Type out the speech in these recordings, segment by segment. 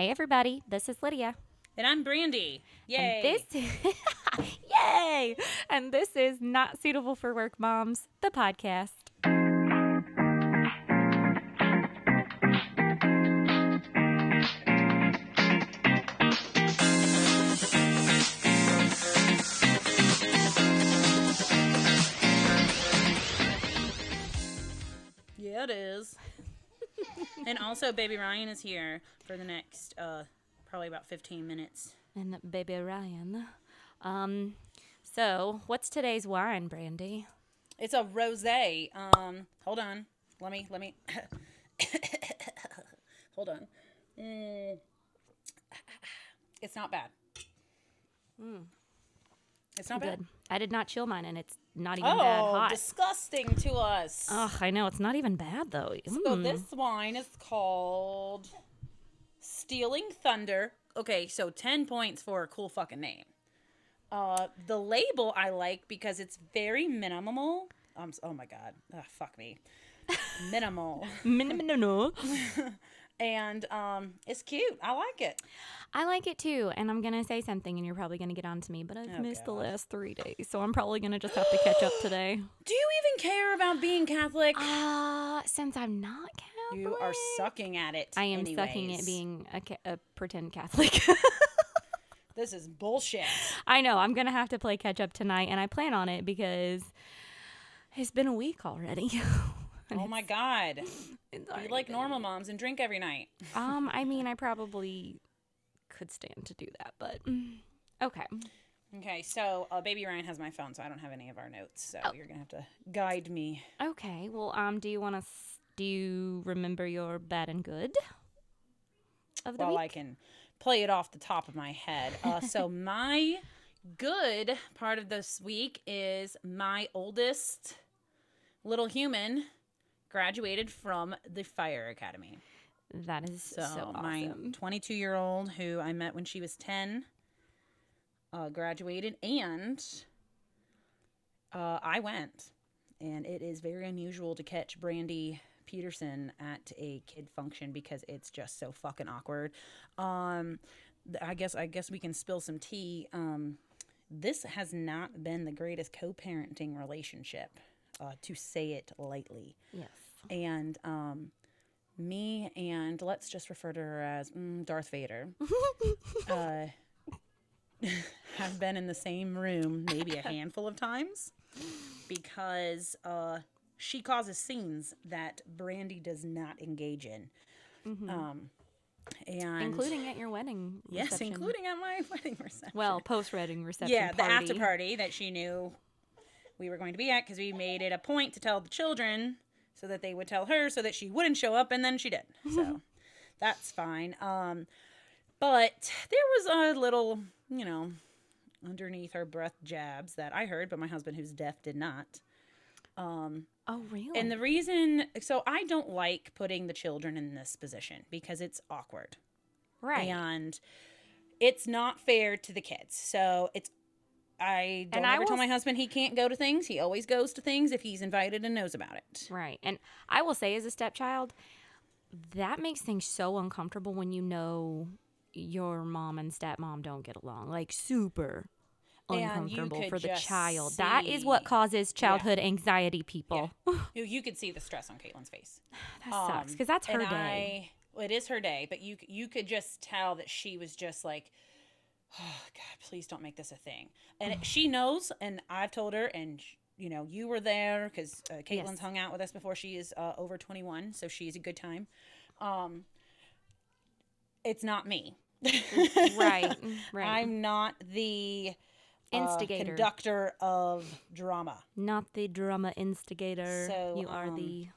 Hey, everybody. This is Lydia. And I'm Brandy. Yay. And this, yay! And this is Not Suitable for Work Moms, the podcast. And also, baby Ryan is here for the next uh, probably about 15 minutes. And baby Ryan. Um, so, what's today's wine, Brandy? It's a rosé. Um, hold on. Let me let me hold on. Mm. It's not bad. It's not bad. Good. I did not chill mine, and it's not even Oh, bad hot. disgusting to us. Ugh, I know it's not even bad though. So Mm. this wine is called Stealing Thunder. Okay, so 10 points for a cool fucking name. Uh, the label I like because it's very minimal. Um, oh my god. Ugh, fuck me. Minimal. Minimal. and um, it's cute. I like it. I like it too, and I'm gonna say something, and you're probably gonna get on to me, but I've Oh, missed the last three days, so I'm probably gonna just have to catch up today. Do you even care about being Catholic? Uh, since I'm not Catholic, you are sucking at it. I am sucking anyways. at being a, ca- a pretend Catholic. This is bullshit. I know I'm gonna have to play catch up tonight, and I plan on it because it's been a week already. Oh my god. Be like normal moms and drink every night. Um, I mean, I probably could stand to do that, but mm, okay. Okay, so uh, baby Ryan has my phone, so I don't have any of our notes. So Oh. you're gonna have to guide me. Okay. Well, um, do you want to? Do you remember your bad and good of the While week? I can play it off the top of my head. Uh, so my good part of this week is my oldest little human graduated from the fire academy. That is so, So, my 22 year old, who I met when she was 10, uh, graduated, and uh, I went. And it is very unusual to catch Brandy Peterson at a kid function because it's just so fucking awkward. Um, I guess I guess we can spill some tea. Um, this has not been the greatest co-parenting relationship, uh, to say it lightly Yes. and um, me and let's just refer to her as mm, Darth Vader uh, have been in the same room maybe a handful of times because uh, she causes scenes that Brandy does not engage in. Um, and Including at your wedding. yes, including at my wedding reception. Well, post wedding reception. yeah, the after party. party that she knew we were going to be at because we made it a point to tell the children so that they would tell her so that she wouldn't show up and then she did. So that's fine. Um, but there was a little, you know, underneath her breath jabs that I heard, but my husband, who's deaf, did not. Oh, really? And the reason, so I don't like putting the children in this position because it's awkward right. and it's not fair to the kids. So it's I don't And I ever tell my husband he can't go to things. He always goes to things if he's invited and knows about it. Right. And I will say, as a stepchild, that makes things so uncomfortable when you know your mom and stepmom don't get along. Like, super uncomfortable for the child. That is what causes childhood anxiety, people. You, you could see the stress on Caitlin's face. that sucks because that's her Um, day. I, well, it is her day, but you you could just tell that she was just like, oh God, please don't make this a thing. And she knows, and I've told her, and you know, you were there because uh, Caitlin's Yes. hung out with us before she is uh, over twenty one, so she's a good time. Um, it's not me. right. Right. I'm not the uh, Instigator. conductor of drama. Not the drama instigator. So, you are um, the.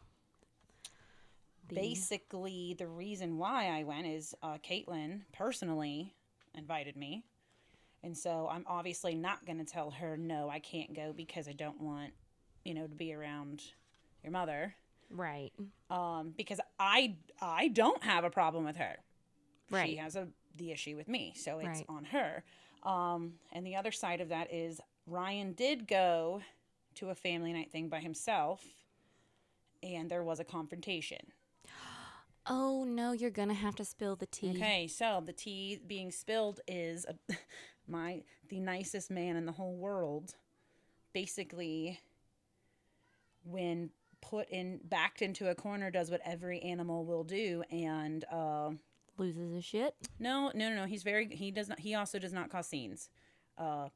the basically the reason why I went is uh, Caitlin personally invited me. And so I'm obviously not going to tell her, no, I can't go because I don't want, you know, to be around your mother. right. Um, because I, I don't have a problem with her. Right. She has a, the issue with me. So it's Right. on her. Um, and the other side of that is Ryan did go to a family night thing by himself and there was a confrontation. Oh no, you're gonna have to spill the tea. Okay, so the tea being spilled is a, my the nicest man in the whole world. Basically, when put in backed into a corner, does what every animal will do, and uh, Loses his shit. no, no, no, no. He's very. He does not. He also does not cause scenes. Uh,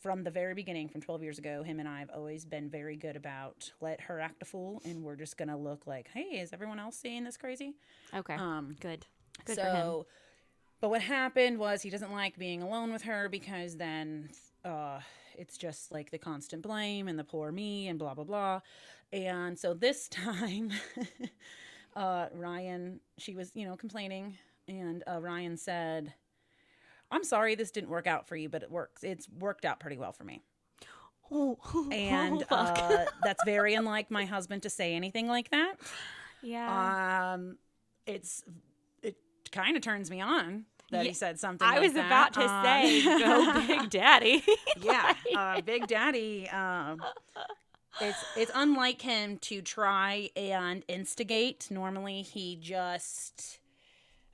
from the very beginning, from 12 years ago, him and I have always been very good about let her act a fool, and we're just gonna look like, hey, is everyone else seeing this crazy? Okay. Um, Good. Good so, for him. But what happened was he doesn't like being alone with her because then uh, it's just like the constant blame and the poor me and blah blah blah. And so this time, uh, Ryan, she was you know complaining, and uh, Ryan said, "I'm sorry this didn't work out for you, but it works. It's worked out pretty well for me." Oh, And fuck. uh, that's very unlike my husband to say anything like that. yeah. Um, it's it kind of turns me on that Yeah, he said something. I like was that. about to Um, say, go Big Daddy. yeah, uh, Big Daddy. Um, it's it's unlike him to try and instigate. Normally, he just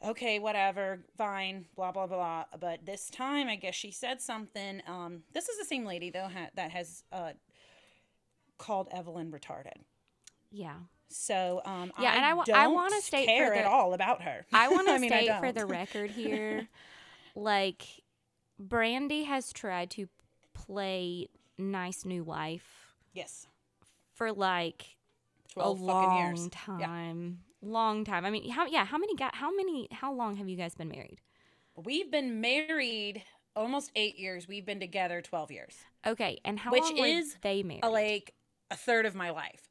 okay, whatever, fine, blah blah blah. But this time, I guess she said something. Um, this is the same lady though ha- that has uh, called Evelyn retarded. yeah. So um, Yeah, I and I don't I wanna state for care the- at all about her. I want to mean, state for the record here, like, Brandy has tried to play nice new wife Yes, for like a long years. Yeah. time. Long time. I mean, how yeah, how many got how many how long have you guys been married? We've been married almost eight years. We've been together twelve years. Okay, and how Which is they married? Like a third of my life.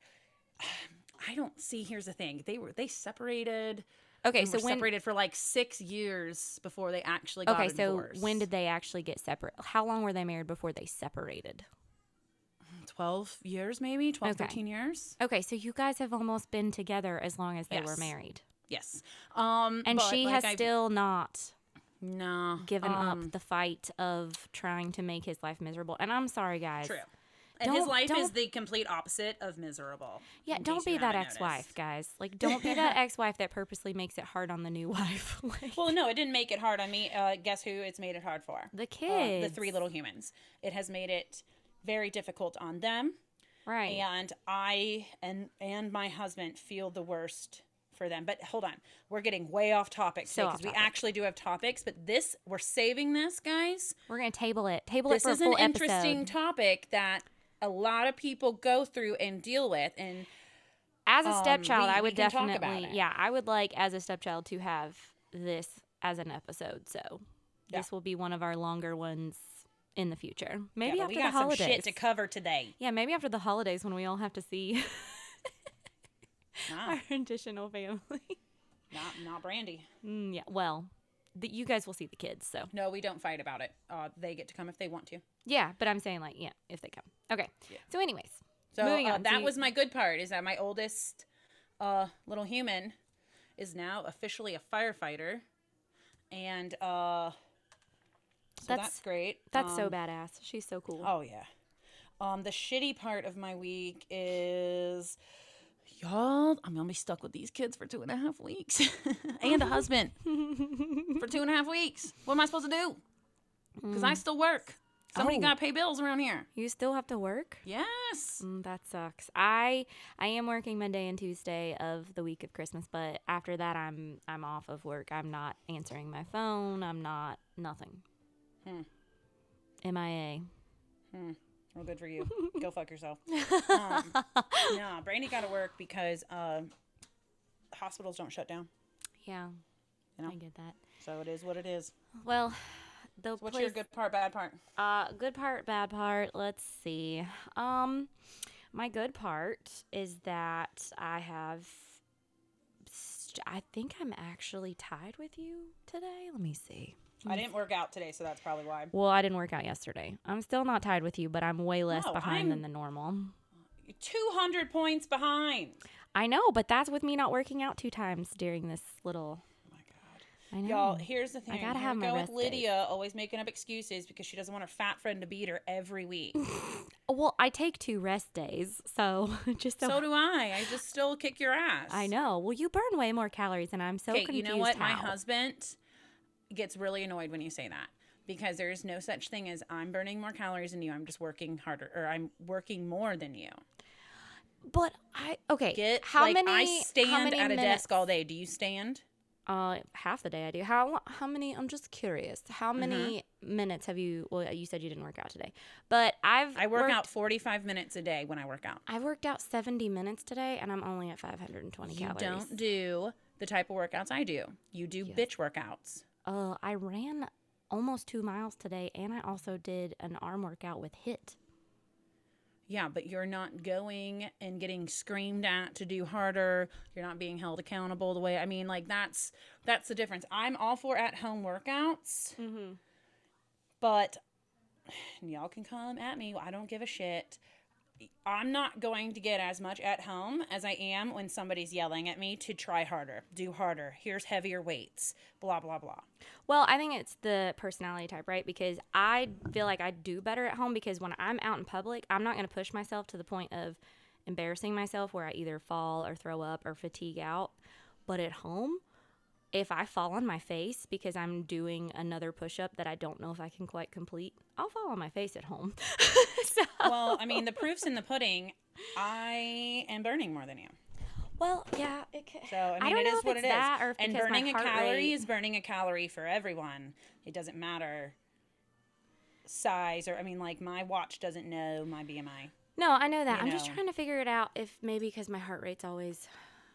I don't see. Here's the thing: they were they separated. okay, so when separated for like six years before they actually got okay, so divorce. when did they actually get separate? How long were they married before they separated? 12 years maybe 12 Okay. 13 years Okay, so you guys have almost been together as long as they were married, yes um and but, she like, has I've- still not no given um, up the fight of trying to make his life miserable. And I'm sorry, guys. True. And his Don't- life is don't- the complete opposite of miserable. Yeah, don't be that ex-wife, noticed. guys. Like, don't be that ex-wife that purposely makes it hard on the new wife. like, Well, no, it didn't make it hard on me. Uh, guess who it's made it hard for? the Uh, kids, the three little humans. It has made it very difficult on them, right? and I and and my husband feel the worst for them. But hold on, we're getting way off topic So because we actually do have topics. But this, we're saving this, guys. We're gonna table it. Table This it for is an interesting topic that a lot of people go through and deal with, and As a um, stepchild, we- I would can talk about definitely, yeah, I would like as a stepchild to have this as an episode. So Yeah. this will be one of our longer ones in the future. Maybe yeah, after we the holidays. shit to cover today. yeah, maybe after the holidays when we all have to see Nah, our additional family. not not Brandy. Mm, yeah, well, the, you guys will see the kids, so No, we don't fight about it. Uh, they get to come if they want to. yeah. But I'm saying like, yeah, if they come. Okay. Yeah. So, anyways, So Moving uh, on, so that you- was my good part. Is that my oldest uh, little human is now officially a firefighter, and uh, so that's, That's- great. that's so Um, badass. She's so cool. Oh yeah. Um, the shitty part of my week is, y'all, I'm gonna be stuck with these kids for two and a half weeks, and a husband for two and a half weeks. What am I supposed to do? Because I still work. Somebody Oh. gotta pay bills around here. You still have to work. Yes. Mm, that sucks. I I am working Monday and Tuesday of the week of Christmas, but after that I'm I'm off of work. I'm not answering my phone. I'm not nothing. Hmm. MIA. Well, good for you. Go fuck yourself. Um, no, Brandy got to work because uh, hospitals don't shut down. Yeah. You know? I get that. So it is what it is. Well, the What's place, your good part, bad part? Uh, good part, bad part. Let's see. Um, my good part is that I have. st- I think I'm actually tied with you today. Let me see. I didn't work out today, so that's probably why. Well, I didn't work out yesterday. I'm still not tied with you, but I'm way less No, behind than I'm- the normal. 200 points behind. I know, but that's with me not working out two times during this little Oh my God. I know. Y'all, here's the thing. I gotta Here have we my go with days. Lydia always making up excuses because she doesn't want her fat friend to beat her every week. Well, I take two rest days, so just so, so do I. I just still kick your ass. I know. Well, you burn way more calories, and I'm so confused. you know what? My husband gets really annoyed when you say that because there is no such thing as I'm burning more calories than you. I'm just working harder or I'm working more than you. But I okay. Get how like many? I stand many at a minutes, desk all day. Do you stand? Uh, half the day I do. How how many? I'm just curious. How Mm-hmm. many minutes have you? Well, you said you didn't work out today, but I've I work worked, out 45 minutes a day when I work out. I've worked out 70 minutes today, and I'm only at 520 You calories. don't do the type of workouts I do. You do bitch workouts. Uh, I ran almost two miles today, and I also did an arm workout with HIIT. Yeah, but you're not going and getting screamed at to do harder. You're not being held accountable the way I mean, like that's that's the difference. I'm all for at home workouts, Mm-hmm. but y'all can come at me. I don't give a shit. I'm not going to get as much at home as I am when somebody's yelling at me to try harder, do harder. Here's heavier weights, blah blah blah. Well, I think it's the personality type, right? Because I feel like I do better at home because when I'm out in public, I'm not going to push myself to the point of embarrassing myself where I either fall or throw up or fatigue out. But at home, if I fall on my face because I'm doing another push up that I don't know if I can quite complete, I'll fall on my face at home. so, Well, I mean, the proof's in the pudding. I am burning more than you. well, yeah, it could. So I mean, I don't it know is if what it's it is. that or if and burning a calorie rate- is burning a calorie for everyone. It doesn't matter size or I mean, like my watch doesn't know my BMI. No, I know that. You I'm just trying to figure it out if maybe because my heart rate's always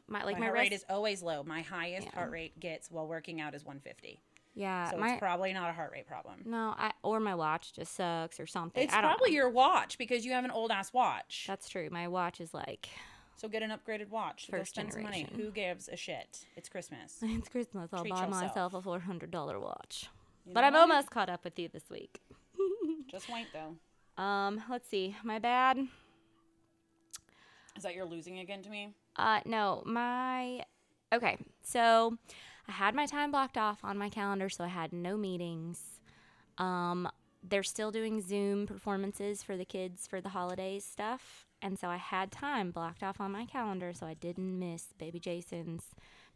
my like my, my, heart rest, rate is always low. My highest Yeah. heart rate gets while working out is 150. yeah So my it's probably not a heart rate problem. no I or my watch just sucks or something. It's probably know. your watch because you have an old ass watch. That's true. My watch is like So get an upgraded watch. Go First spend some money. generation. Who gives a shit? It's Christmas. it's Christmas. I'll Treat buy yourself. myself a four hundred dollar watch. You But I'm what? almost caught up with you this week. Just wait though. Um, let's see. My bad. Is that you're losing again to me? Uh, no, my. Okay, so I had my time blocked off on my calendar, so I had no meetings. Um, they're still doing Zoom performances for the kids for the holidays stuff, and so I had time blocked off on my calendar, so I didn't miss Baby Jason's.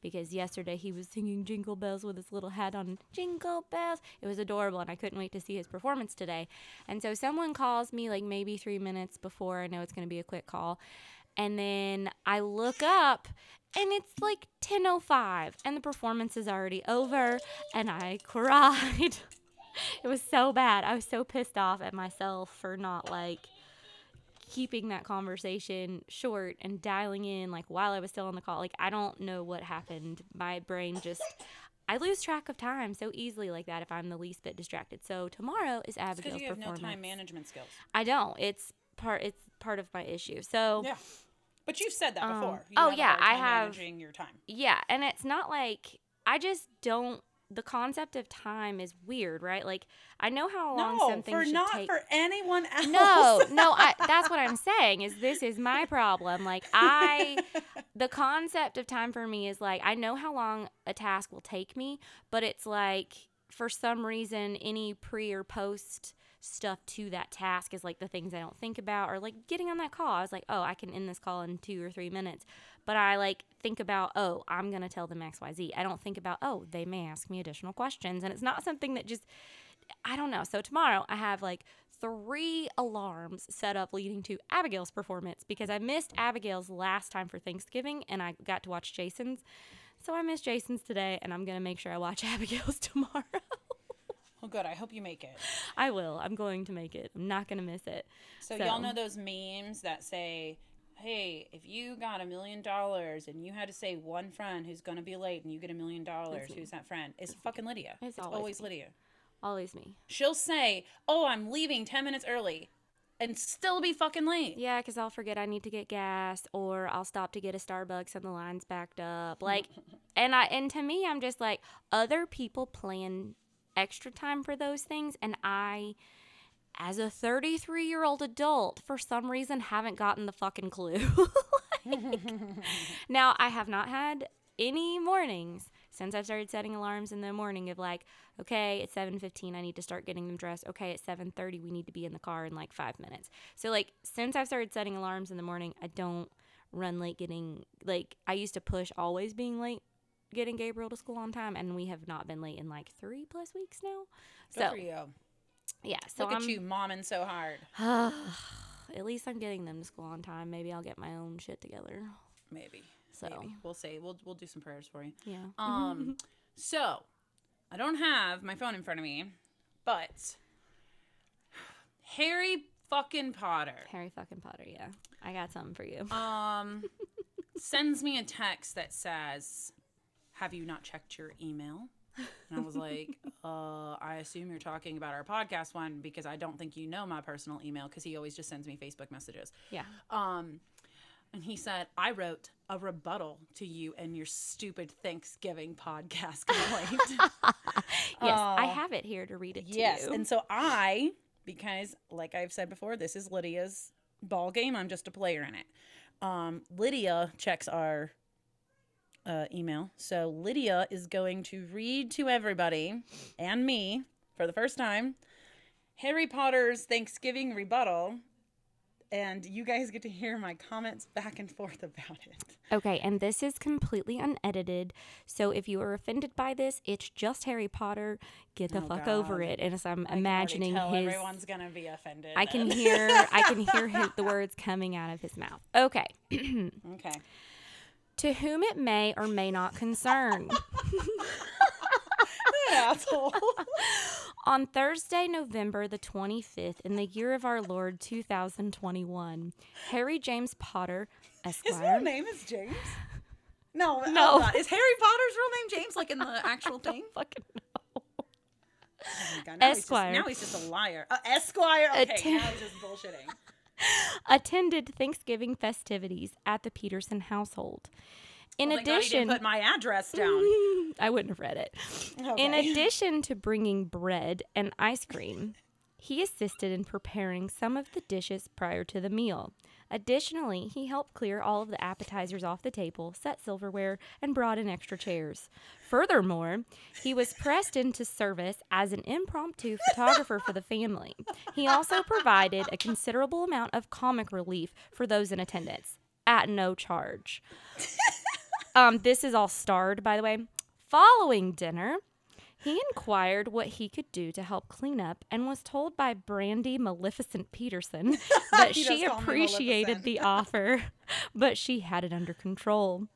Because yesterday he was singing Jingle Bells with his little hat on. Jingle Bells. It was adorable, and I couldn't wait to see his performance today. And so someone calls me like maybe three minutes before I know it's going to be a quick call. And then I look up and it's like 10:05 and the performance is already over and I cried. it was so bad. I was so pissed off at myself for not like keeping that conversation short and dialing in like while I was still on the call. Like I don't know what happened. My brain just I lose track of time so easily like that if I'm the least bit distracted. So tomorrow is It's because Abigail's you have no performance. time management skills. I don't. It's part it's part of my issue. So Yeah. But you've said that Um, before. You oh, yeah, I have- managing your time. Yeah, and it's not like I just don't. The concept of time is weird, right? Like I know how long No, something for should not take. for anyone else. no, no, I, that's what I'm saying. Is this is my problem? Like I, the concept of time for me is like I know how long a task will take me, but it's like for some reason any pre or post stuff to that task is like the things I don't think about or like getting on that call. I was like, oh, I can end this call in two or three minutes. But I like think about, oh, I'm going to tell them XYZ. I don't think about, oh, they may ask me additional questions. And it's not something that just, I don't know. So tomorrow I have like three alarms set up leading to Abigail's performance because I missed Abigail's last time for Thanksgiving and I got to watch Jason's. So I missed Jason's today and I'm going to make sure I watch Abigail's tomorrow. Well, good. I hope you make it. I will. I'm going to make it. I'm not going to miss it. So, So- y'all know those memes that say, "Hey, if you got a million dollars and you had to say one friend who's gonna be late and you get a million dollars, who's that friend?" It's fucking Lydia. It's It's, always always. Lydia. Always me. She'll say, "Oh, I'm leaving ten minutes early," and still be fucking late. Yeah, because I'll forget I need to get gas, or I'll stop to get a Starbucks and the line's backed up. Like, and I and to me, I'm just like other people plan extra time for those things, and I, as a 33 year old adult, for some reason haven't gotten the fucking clue. Like- now I have not had any mornings since I've started setting alarms in the morning of like, okay, it's 7:15, I need to start getting them dressed. Okay, it's 7:30, we need to be in the car in like 5 minutes. So like since I've started setting alarms in the morning, I don't run late getting like I used to push always being late getting Gabriel to school on time and we have not been late in like 3 plus weeks now. Good so, for you. yeah, so Look I'm at you, momming so hard. at least I'm getting them to school on time. Maybe I'll get my own shit together. Maybe. So, Maybe. We'll see. We'll we'll do some prayers for you. yeah. Um, so I don't have my phone in front of me, but Harry fucking Potter Harry fucking Potter, yeah. I got something for you. um sends me a text that says, "Have you not checked your email?" And I was like, uh, I assume you're talking about our podcast one because I don't think you know my personal email because he always just sends me Facebook messages. Yeah. Um, and he said, I wrote a rebuttal to you and your stupid Thanksgiving podcast complaint. Yes, I Oh. have it here to read it to yes. you. And so I, because like I've said before, this is Lydia's ball game. I'm just a player in it. Um, Lydia checks our uh, email. So Lydia is going to read to everybody and me for the first time Harry Potter's Thanksgiving rebuttal. And you guys get to hear my comments back and forth about it. Okay, and this is completely unedited. So if you are offended by this, it's just Harry Potter. Get the Oh, fuck God. over it. And as I'm I imagining his everyone's gonna be offended. I can hear I can hear his, the words coming out of his mouth. Okay. okay. To whom it may or may not concern. asshole. On Thursday, November the 25th, in the year of our Lord 2021, Harry James Potter, Esquire. His real name is James. No, No. no. Is Harry Potter's real name James, like in the actual thing? Fucking Oh my God, now he's just- Esquire. now he's just a liar. Uh, Esquire. Okay, Atten- now he's just bullshitting. attended Thanksgiving festivities at the Peterson household. In he addition, put my address down. I wouldn't have read it. In addition to bringing bread and ice cream, he assisted in preparing some of the dishes prior to the meal. Additionally, he helped clear all of the appetizers off the table, set silverware, and brought in extra chairs. Furthermore, he was pressed into service as an impromptu photographer for the family. He also provided a considerable amount of comic relief for those in attendance at no charge. Um, this is all starred, by the way. Following dinner, he inquired what he could do to help clean up and was told by Brandy Maleficent Peterson that she does call me appreciated the offer, but she had it under control.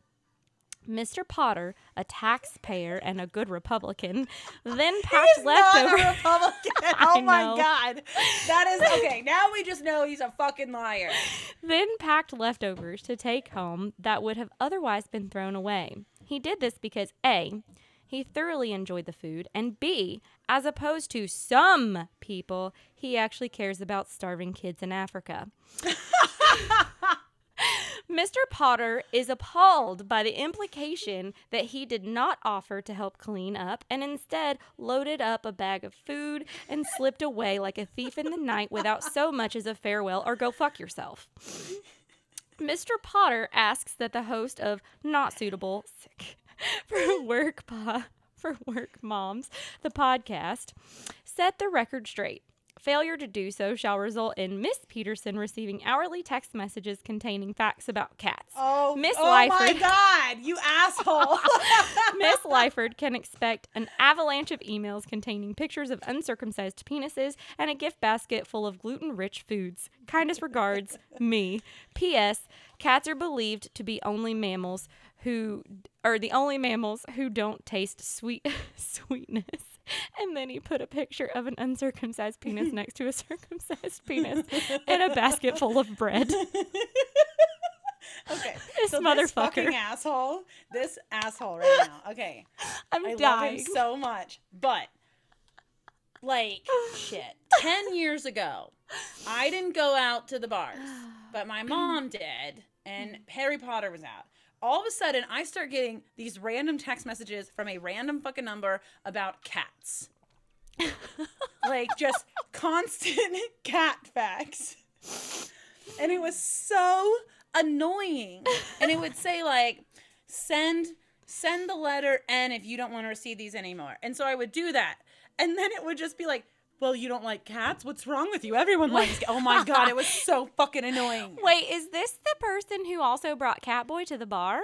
Mr. Potter, a taxpayer and a good Republican, then packed He's not a. Republican. Oh my. God. That is okay. Now we just know he's a fucking liar. then packed leftovers to take home that would have otherwise been thrown away. He did this because A, he thoroughly enjoyed the food, and B, as opposed to some people, he actually cares about starving kids in Africa. Mr. Potter is appalled by the implication that he did not offer to help clean up and instead loaded up a bag of food and slipped away like a thief in the night without so much as a farewell or go fuck yourself. Mr. Potter asks that the host of Not Suitable Sick for Work po- for Work Moms, the podcast, set the record straight. Failure to do so shall result in Miss Peterson receiving hourly text messages containing facts about cats. Oh, Miss oh my God, you asshole. Miss Lyford can expect an avalanche of emails containing pictures of uncircumcised penises and a gift basket full of gluten rich foods. Kindest regards, me. P.S. Cats are believed to be only mammals who are the only mammals who don't taste sweet sweetness. And then he put a picture of an uncircumcised penis next to a circumcised penis and a basket full of bread. okay, This so this fucking asshole, this asshole right now. Okay, I'm I love him so much, but like shit. Ten years ago, I didn't go out to the bars, but my mom did, and Harry Potter was out. All of a sudden, I start getting these random text messages from a random fucking number about cats. like just constant cat facts. And it was so annoying. And it would say like send send the letter N if you don't want to receive these anymore. And so I would do that. And then it would just be like, well, you don't like cats? What's wrong with you? Everyone likes cats. Oh my God, it was so fucking annoying. Wait, is this the person who also brought Catboy to the bar?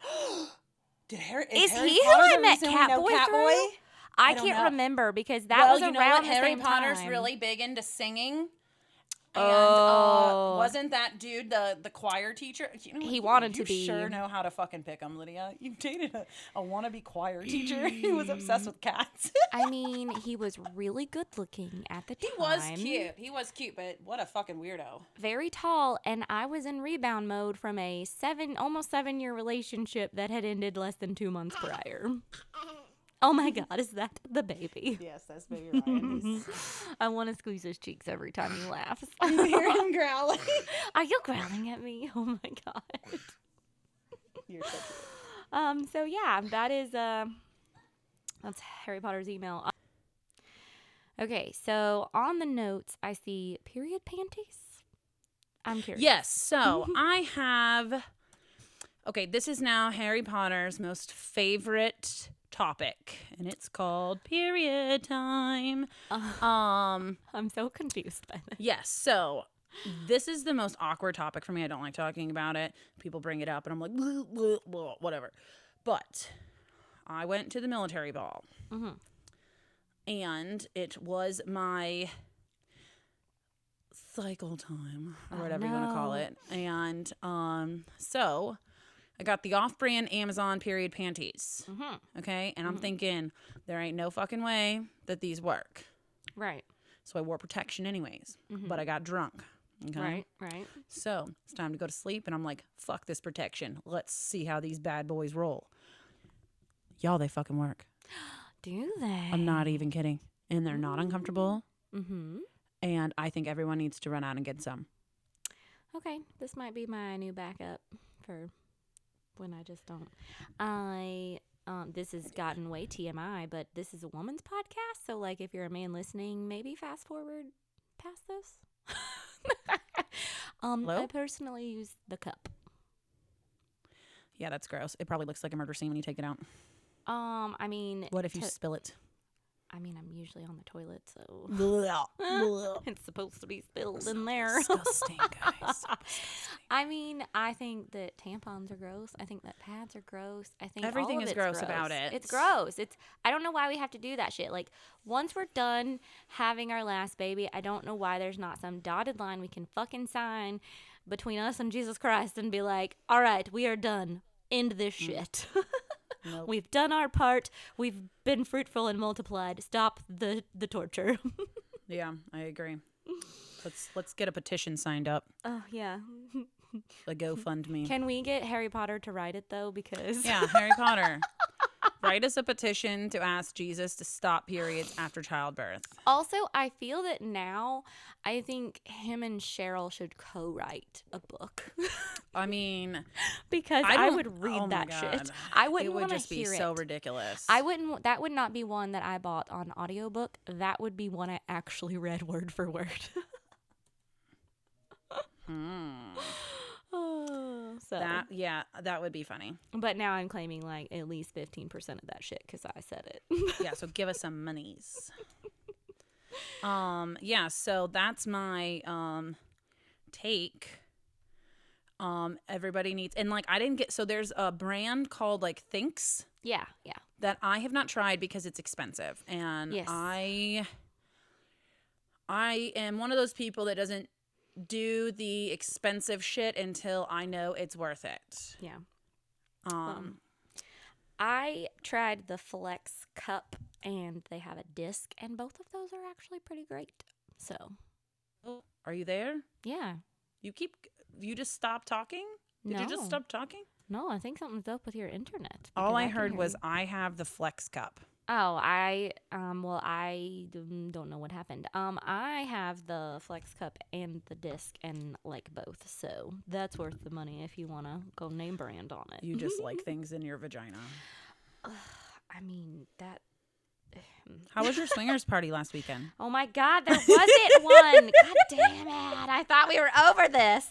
Did Harry, Is Harry he who I met reason we Catboy through? I, I can't know. remember because that well, was you around know what? the Harry same Potter's time. really big into singing. And Oh. uh, wasn't that dude the the choir teacher? You know, He wanted you to be. Sure know how to fucking pick him, Lydia. You dated a, a wannabe choir teacher who was obsessed with cats. I mean, he was really good looking at the time. he was cute. He was cute, but what a fucking weirdo. very tall, and I was in rebound mode from a seven, almost seven year relationship that had ended less than two months prior. Oh my god, is that the baby? Yes, that's baby Ryan. I want to squeeze his cheeks every time he laughs. You hear him growling. Are you growling at me? Oh my god. You're so cute. Um. So yeah, that is uh, that's Harry Potter's email. Okay, so on the notes, I see period panties. I'm curious. Yes. So I have. Okay, this is now Harry Potter's most favorite topic, and it's called period time. Uh, Um. I'm so confused by this. Yes. So this is the most awkward topic for me. I don't like talking about it. People bring it up, and I'm like, "Bleh, bleh, bleh," whatever. But I went to the military ball, Mhm. and it was my cycle time or Oh, whatever you want to call it. And um, so I got the off-brand Amazon period panties. Mhm. Okay, and I'm thinking there ain't no fucking way that these work. Right. So I wore protection anyways, but I got drunk. Okay. Right. Right. So it's time to go to sleep, and I'm like, fuck this protection. Let's see how these bad boys roll. Y'all, they fucking work. Do they? I'm not even kidding. And they're not uncomfortable. Mm-hmm. And I think everyone needs to run out and get some. Okay, this might be my new backup for when I just don't. I um this has gotten way TMI, but this is a woman's podcast, so like if you're a man listening, maybe fast forward past this. um Hello? I personally use the cup. Yeah, that's gross. It probably looks like a murder scene when you take it out. Um I mean What if you to- spill it? I mean I'm usually on the toilet, so it's supposed to be spilled in there. Disgusting, guys. I mean, I think that tampons are gross. I think that pads are gross. I think all Everything is it's gross about it. It's gross. It's I don't know why we have to do that shit. Like once we're done having our last baby, I don't know why there's not some dotted line we can fucking sign between us and Jesus Christ and be like, "All right, we are done. End this mm. shit." Nope. We've done our part. We've been fruitful and multiplied. Stop the the torture. Yeah, I agree. Let's let's get a petition signed up. oh yeah. A GoFundMe. Can we get Harry Potter to write it though? Because Yeah, Harry Potter. Write us a petition to ask Jesus to stop periods after childbirth. Also, I feel that now I think him and Cheryl should co-write a book I mean, because I, don't- would read oh that shit. I wouldn't want it would to just be so it. ridiculous. I wouldn't. That would not be one that I bought on audiobook. That would be one I actually read word for word. Hmm. So, That yeah, that would be funny. but now I'm claiming like at least fifteen percent of that shit because I said it. Yeah, so give us some monies. Um, yeah, so that's my um take. Um, everybody needs and like I didn't get so there's a brand called like Thinx yeah, yeah. that I have not tried because it's expensive. And Yes. I I am one of those people that doesn't do the expensive shit until I know it's worth it. Yeah. Um, I tried the Flex cup and they have a disc, and both of those are actually pretty great. So, are you there? yeah. You keep you just stop talking? Did you just stop talking? No, I think something's up with your internet. All I heard hear was you. I have the Flex Cup. Oh, I um well I don't know what happened. Um I have the Flex cup and the disc and like both. So, that's worth the money if you want to go name brand on it. You just like things in your vagina. I mean, that How was your swingers party last weekend? Oh my god, there wasn't one. God damn it. I thought we were over this.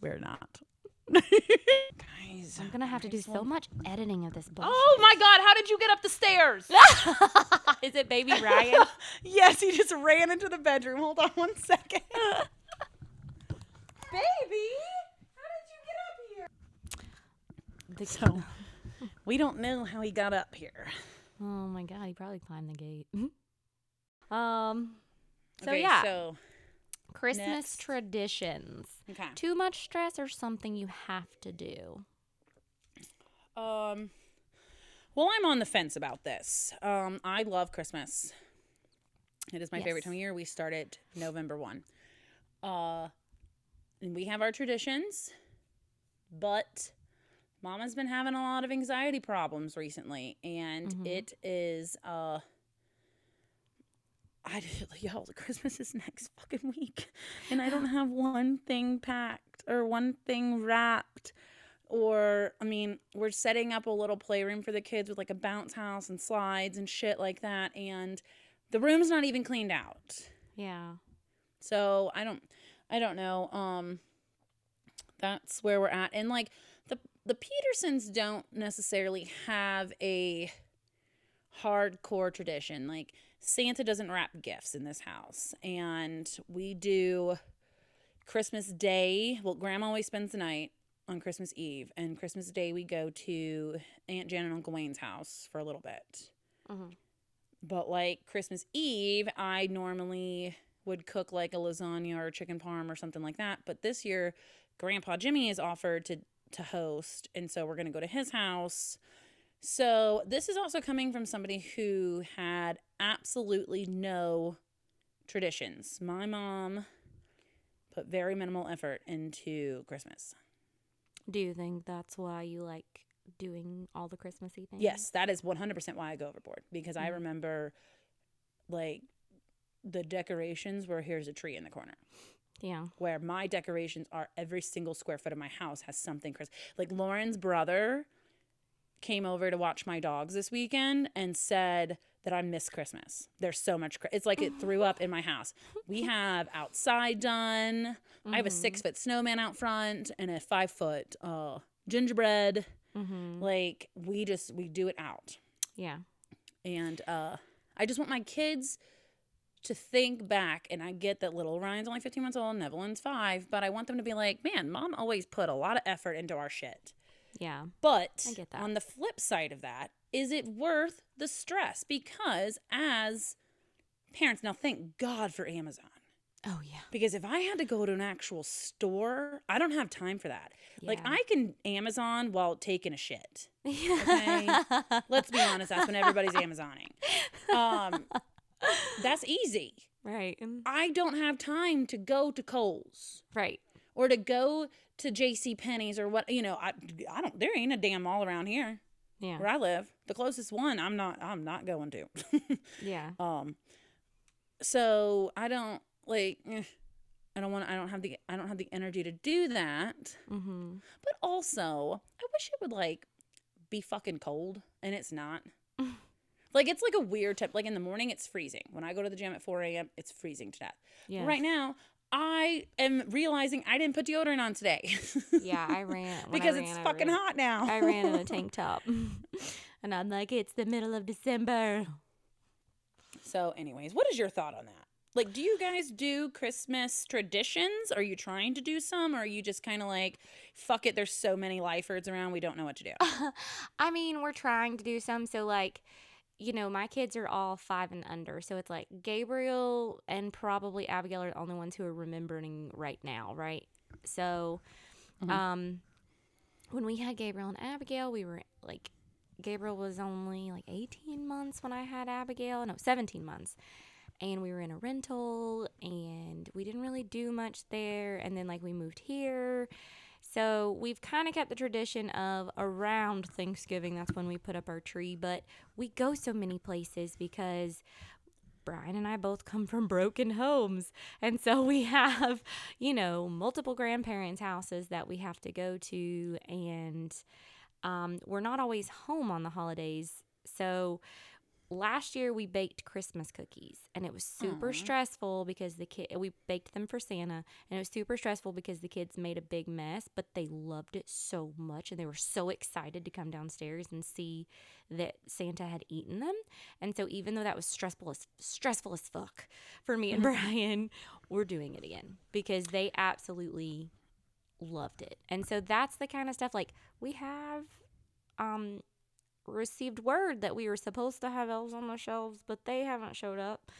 We're not. Guys, I'm gonna have to do so much editing of this bullshit. Oh my God! How did you get up the stairs? Is it baby Ryan? yes, he just ran into the bedroom. Hold on one second. Baby, how did you get up here? The- So, we don't know how he got up here. oh my god, he probably climbed the gate. um. So Okay, yeah, So, Christmas next. traditions. okay. Too much stress or something you have to do? Um, well, I'm on the fence about this. Um, I love Christmas. It is my favorite time of year. We start it November 1. Uh, and we have our traditions, but Mama's been having a lot of anxiety problems recently, and Mhm. it is, uh, I y'all, Christmas is next fucking week, and I don't have one thing packed or one thing wrapped or I mean, we're setting up a little playroom for the kids with like a bounce house and slides and shit like that and the room's not even cleaned out. Yeah. So, I don't I don't know. Um that's where we're at. And like the the Petersons don't necessarily have a hardcore tradition. Like Santa doesn't wrap gifts in this house. And we do Christmas Day. Well, grandma always spends the night on Christmas Eve. And Christmas Day we go to Aunt Jan and Uncle Wayne's house for a little bit. Mhm. But like Christmas Eve, I normally would cook like a lasagna or chicken parm or something like that. But this year, Grandpa Jimmy is offered to to host, and so we're gonna go to his house. So this is also coming from somebody who had absolutely no traditions. My mom put very minimal effort into Christmas. Do you think that's why you like doing all the Christmassy things? Yes, that is 100% why I go overboard because I Mhm. remember like the decorations where here's a tree in the corner. Yeah. Where my decorations are every single square foot of my house has something Chris. Like Lauren's brother came over to watch my dogs this weekend and said that I miss Christmas. There's so much. It's like it threw up in my house. We have outside done. I have a six foot snowman out front and a five foot uh, gingerbread. Mm-hmm. Like we just we do it out Yeah. and uh, I just want my kids to think back. And I get that little Ryan's only 15 months old, and Evelyn's five, but I want them to be like, man, mom always put a lot of effort into our shit. Yeah. But I get that. on the flip side of that, is it worth the stress? Because as parents, now thank God for Amazon. Oh yeah. Because if I had to go to an actual store, I don't have time for that. Like I can Amazon while taking a shit. Okay. Let's be honest, that's when everybody's Amazoning. Um, that's easy. right. I don't have time to go to Kohl's Right. Or to go to J.C. Penney's or what. You know, I, I don't. There ain't a damn mall around here Yeah. where I live. The closest one, I'm not. I'm not going to. Yeah. um. So I don't like. eh, I don't want. I don't have the. I don't have the energy to do that. Mm-hmm. But also, I wish it would like be fucking cold, and it's not. like it's like a weird type. Like in the morning, it's freezing. When I go to the gym at four a.m., it's freezing to death. Right now, I am realizing I didn't put deodorant on today. Yeah, I ran when I because it's fucking ran- hot now. I ran in a tank top, and I'm like, it's the middle of December. so, anyways, what is your thought on that? Like, do you guys do Christmas traditions? Are you trying to do some, or are you just kind of like, fuck it? There's so many lifers around, we don't know what to do. I mean, we're trying to do some. So, like, you know, my kids are all five and under. So it's like Gabriel and probably Abigail are the only ones who are remembering right now, right? So, Mhm. um, when we had Gabriel and Abigail, we were like, Gabriel was only like 18 months when I had Abigail. No, 17 months. And we were in a rental and we didn't really do much there. And then, like, we moved here. So we've kind of kept the tradition of around Thanksgiving, that's when we put up our tree. But we go so many places because Brian and I both come from broken homes. And so we have, you know, multiple grandparents' houses that we have to go to. And um, we're not always home on the holidays. So last year we baked Christmas cookies and it was super stressful because the kid we baked them for Santa and it was super stressful because the kids made a big mess, but they loved it so much and they were so excited to come downstairs and see that Santa had eaten them. And so even though that was stressful as stressful as fuck for me and Brian, we're doing it again because they absolutely loved it. And so that's the kind of stuff like we have um received word that we were supposed to have elves on the shelves, but they haven't showed up.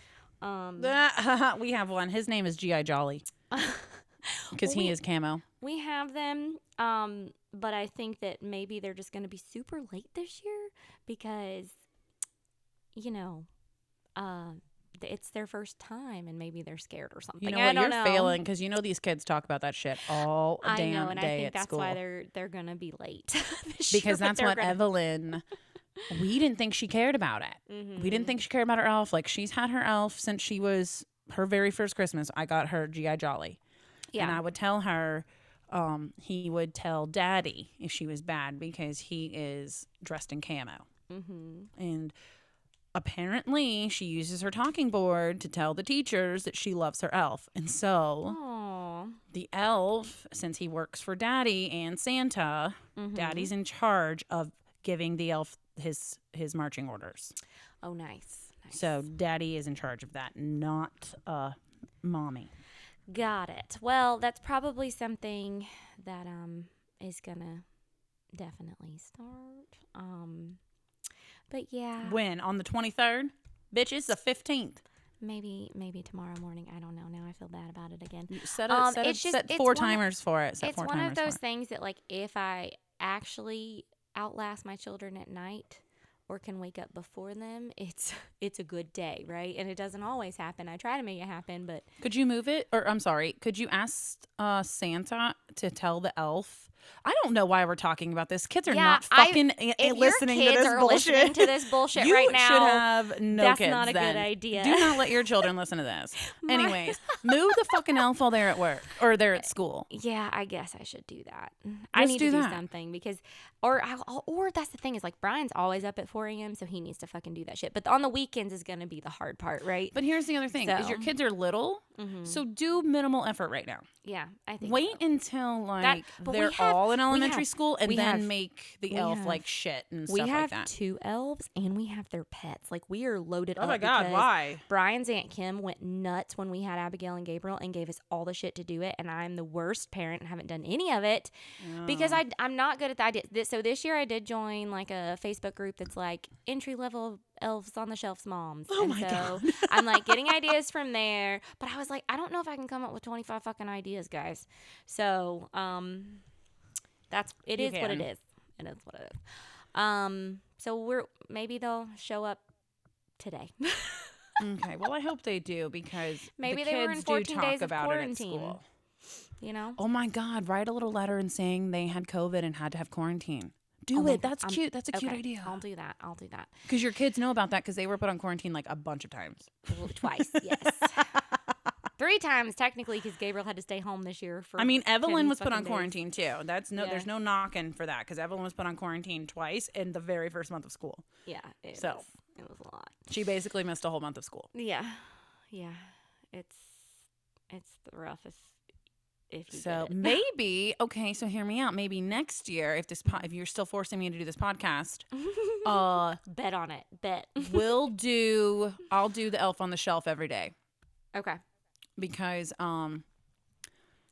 Um we have one. His name is G.I. Jolly because he we- is camo. we have them um but I think that maybe they're just going to be super late this year because you know, uh it's their first time and maybe they're scared or something. You know I what? You're know. failing because you know these kids talk about that shit all I damn know, and I day think at that's school. why they're they're gonna be late. year, because but that's what gonna- Evelyn. We didn't think she cared about it. We Mhm. didn't think she cared about her elf. Like she's had her elf since she was her very first Christmas. I got her GI Jolly, yeah. and I would tell her. Um, he would tell Daddy if she was bad because he is dressed in camo, mm-hmm. and apparently she uses her talking board to tell the teachers that she loves her elf, and so Aw. the elf, since he works for Daddy and Santa, Mhm. Daddy's in charge of giving the elf his his marching orders. Oh, nice. nice. So Daddy is in charge of that, not uh mommy. Got it. Well, that's probably something that um is gonna definitely start. Um, but yeah, When on the twenty third, bitches, the fifteenth. maybe maybe tomorrow morning. I don't know. Now I feel bad about it again. Set Um, set, it's just- set it's four of- timers for it. Set it's one of those things that like if I actually outlast my children at night or can wake up before them, it's it's a good day, right? And it doesn't always happen. I try to make it happen, but Could you move it? Or I'm sorry, could you ask uh Santa to tell the elf? I don't know why we're talking about this. Kids are Yeah, not fucking i- if listening to this bullshit. listening to this bullshit you right should now, have no that's kids not a good idea. Do not let your children listen to this. Anyways, move the fucking elf while they're at work or they're at school. Yeah, I guess I should do that. I need do to do that. something because, or I, or that's the thing is like Brian's always up at 4 a.m. so he needs to fucking do that shit. But on the weekends is gonna be the hard part, right? But here's the other thing: is your kids are little, Mhm. so do minimal effort right now. yeah, I think. Wait so. until like but they're have- all in elementary have- school, and then have- make the elf have- like shit and we stuff have like that. two elves and we have their pets. Like we are loaded Oh up. my god, why? Brian's aunt Kim went nuts when we had Abigail and Gabriel and gave us all the shit to do it, and I'm the worst parent and haven't done any of it because Oh. I I'm not good at the idea. This, so this year I did join like a Facebook group that's like entry level elves on the shelves moms. Oh and my so God. I'm like getting ideas from there, but I was like, I don't know if I can come up with 25 fucking ideas, guys. So um, that's it You is what it can. is. It is what it is. Um, so we're maybe they'll show up today. okay, well I hope they do because Maybe the they were in kids 14 do talk days of about it at quarantine. school. you know. Oh my god, write a little letter and saying they had COVID and had to have quarantine. Do Oh it. That's I'm- cute. That's a cute Okay, idea. I'll do that. I'll do that. Because your kids know about that because they were put on quarantine like a bunch of times. Twice, yes. Three times technically because Gabriel had to stay home this year for. I mean, Evelyn was put on days. quarantine too. That's no, Yeah. there's no knocking for that because Evelyn was put on quarantine twice in the very first month of school. Yeah, So. was, it was a lot. She basically missed a whole month of school. Yeah, yeah. It's it's the rough if if you So maybe okay. So hear me out. Maybe next year, if this po- if you're still forcing me to do this podcast, uh, bet on it. Bet. we'll do. I'll do the Elf on the Shelf every day okay. Because um,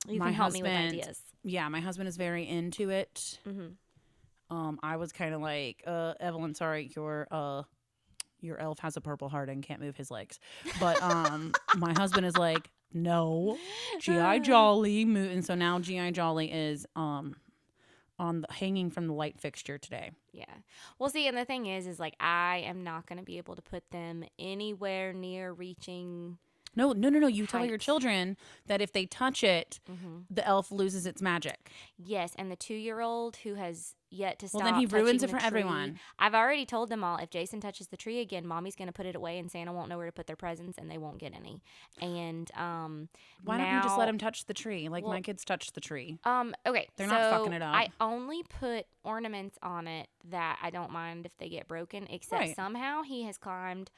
You My can help me with husband- ideas. yeah, my husband is very into it. Mm-hmm. Um, I was kind of like, uh, Evelyn, sorry, your uh, your elf has a purple heart and can't move his legs. But um, my husband is like, no, GI Jolly, mo-. and so now GI Jolly is um on the, hanging from the light fixture today. Yeah. Well, see, and the thing is, is like I am not going to be able to put them anywhere near reaching No, no, no, no. You tell your children that if they touch it, Mm-hmm. the elf loses its magic. Yes, and the two-year-old who has yet to stop. Well, then he ruins it for tree- everyone. I've already told them all if Jason touches the tree again, mommy's going to put it away, and Santa won't know where to put their presents, and they won't get any. And um, Why don't you just let now- him touch the tree? Like my kids touch the tree. Um. Okay. They're not fucking it up. I only put ornaments on it that I don't mind if they get broken. Except Right. somehow he has climbed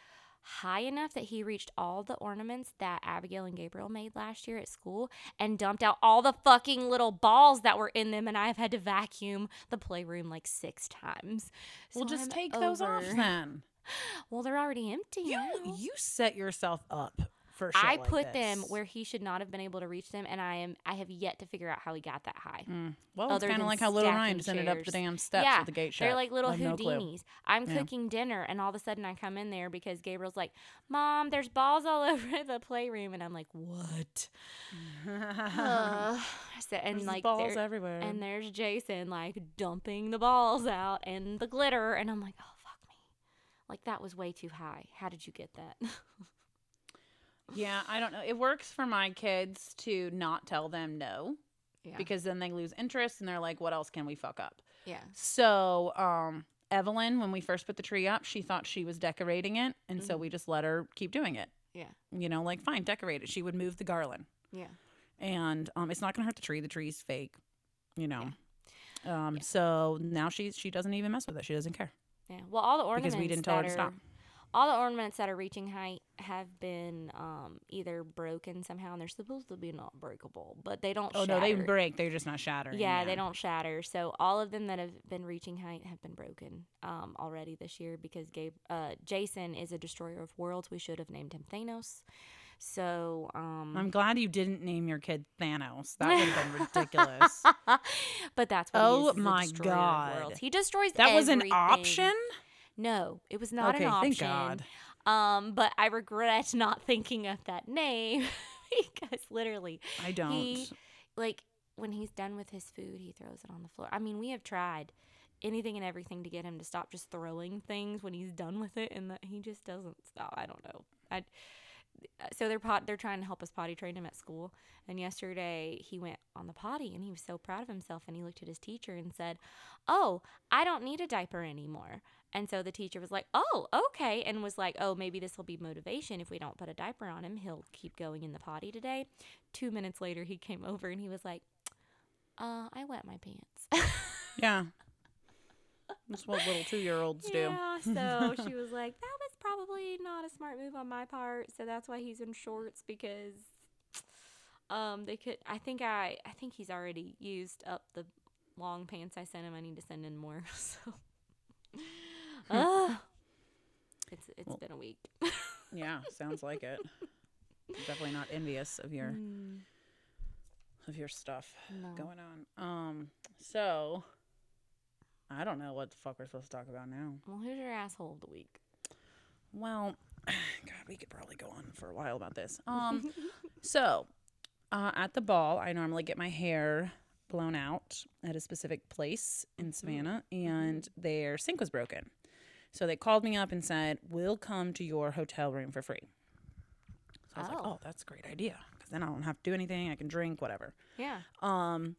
high enough that he reached all the ornaments that Abigail and Gabriel made last year at school and dumped out all the fucking little balls that were in them. And I have had to vacuum the playroom like six times. Well, So just I'm take those off then. Well, they're already empty. You now. you set yourself up for shit I like put them where he should not have been able to reach them, and I am I have yet to figure out how he got that high. Mm. Well, it's kind of like how little Ryan just ended up the damn steps yeah, with the gate shut. they're like little I have no. Houdinis. I'm Yeah. cooking dinner, and all of a sudden I come in there because Gabriel's like, "Mom, there's balls all over the playroom," and I'm like, "What?" Uh, so, and There's like balls there- everywhere. and there's Jason like dumping the balls out and the glitter, and I'm like, "Oh fuck me!" Like that was way too high. How did you get that? yeah, I don't know. It works for my kids to not tell them no yeah. because then they lose interest and they're like, "What else can we fuck up?" yeah. So, um, Evelyn, when we first put the tree up, she thought she was decorating it, and so Mhm. we just let her keep doing it. Yeah. You know, like fine, decorate it. She would move the garland, Yeah. and um, it's not gonna hurt the tree. The tree's fake. You know. Um, so now she's she doesn't even mess with it. She doesn't care. Yeah. Well, all the ornaments Because we didn't tell her to are, stop. all the ornaments that are reaching height have been um, either broken somehow, and they're supposed to be not breakable, but they don't. Oh no, they break. They're just not shattering. Yeah, they don't shatter. So all of them that have been reaching height have been broken um, already this year because Gabe, uh, Jason is a destroyer of worlds. We should have named him Thanos. So, um, I'm glad you didn't name your kid Thanos. That would have been ridiculous. but that's what Oh he is, my God. He destroys. That was an option. No, it was not okay, an option. thank God. Um, but I regret not thinking of that name because literally, I don't. He, like, when he's done with his food, he throws it on the floor. I mean, we have tried anything and everything to get him to stop just throwing things when he's done with it, and that he just doesn't stop. I don't know. I. So they're pot. They're trying to help us potty train him at school. And yesterday he went on the potty and he was so proud of himself. And he looked at his teacher and said, "Oh, I don't need a diaper anymore." And so the teacher was like, "Oh, okay," and was like, "Oh, maybe this will be motivation. If we don't put a diaper on him, he'll keep going in the potty today." Two minutes later, he came over and he was like, "Uh, I wet my pants." Yeah. That's what little two year olds do. Yeah, so she was like, "That was probably not a smart move on my part." So that's why he's in shorts because um they could I think I I think he's already used up the long pants I sent him. I need to send in more. So Ah. it's it's Well- been a week. Yeah, sounds like it. Definitely not envious of your Mm, of your stuff no. going on. Um, so I don't know what the fuck we're supposed to talk about now. Well, who's your asshole of the week? Well, God, we could probably go on for a while about this. Um, so uh, at the ball, I normally get my hair blown out at a specific place in Savannah, and their sink was broken. So they called me up and said, "We'll come to your hotel room for free." So I was like, Oh. "Oh, that's a great idea because then I don't have to do anything. I can drink, whatever." yeah. Um,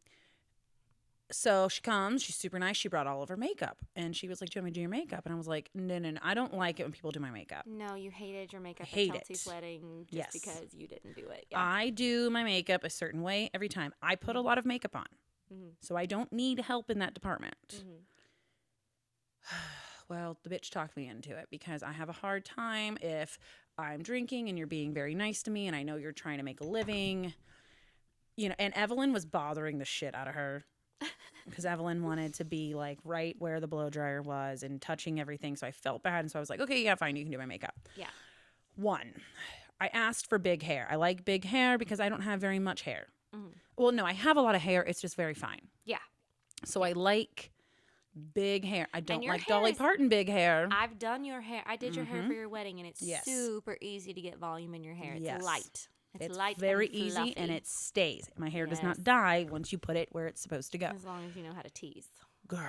so she comes, she's super nice. She brought all of her makeup and she was like, Do you want me to do your makeup? And I was like, No, no, no. I don't like it when people do my makeup. No, you hated your makeup Hate at Chelsea's it. wedding just Yes. because you didn't do it. Yeah. I do my makeup a certain way every time. I put a lot of makeup on. Mhm. So I don't need help in that department. Mhm. Well, the bitch talked me into it because I have a hard time if I'm drinking and you're being very nice to me and I know you're trying to make a living. You know, and Evelyn was bothering the shit out of her because Evelyn wanted to be like right where the blow dryer was and touching everything. So I felt bad. And so I was like, okay, yeah, fine, you can do my makeup. Yeah. One, I asked for big hair. I like big hair because I don't have very much hair. Mhm. Well, no, I have a lot of hair. It's just very fine. Yeah. So I like big hair. I don't like Dolly is- Parton big hair. I've done your hair. I did your hair for your wedding, and it's Mm-hmm. Yes. super easy to get volume in your hair. It's Yes. light. It's, It's light, very and easy and it stays. My hair does not die once you put it where it's supposed to go. as long as you know how to tease. Girl,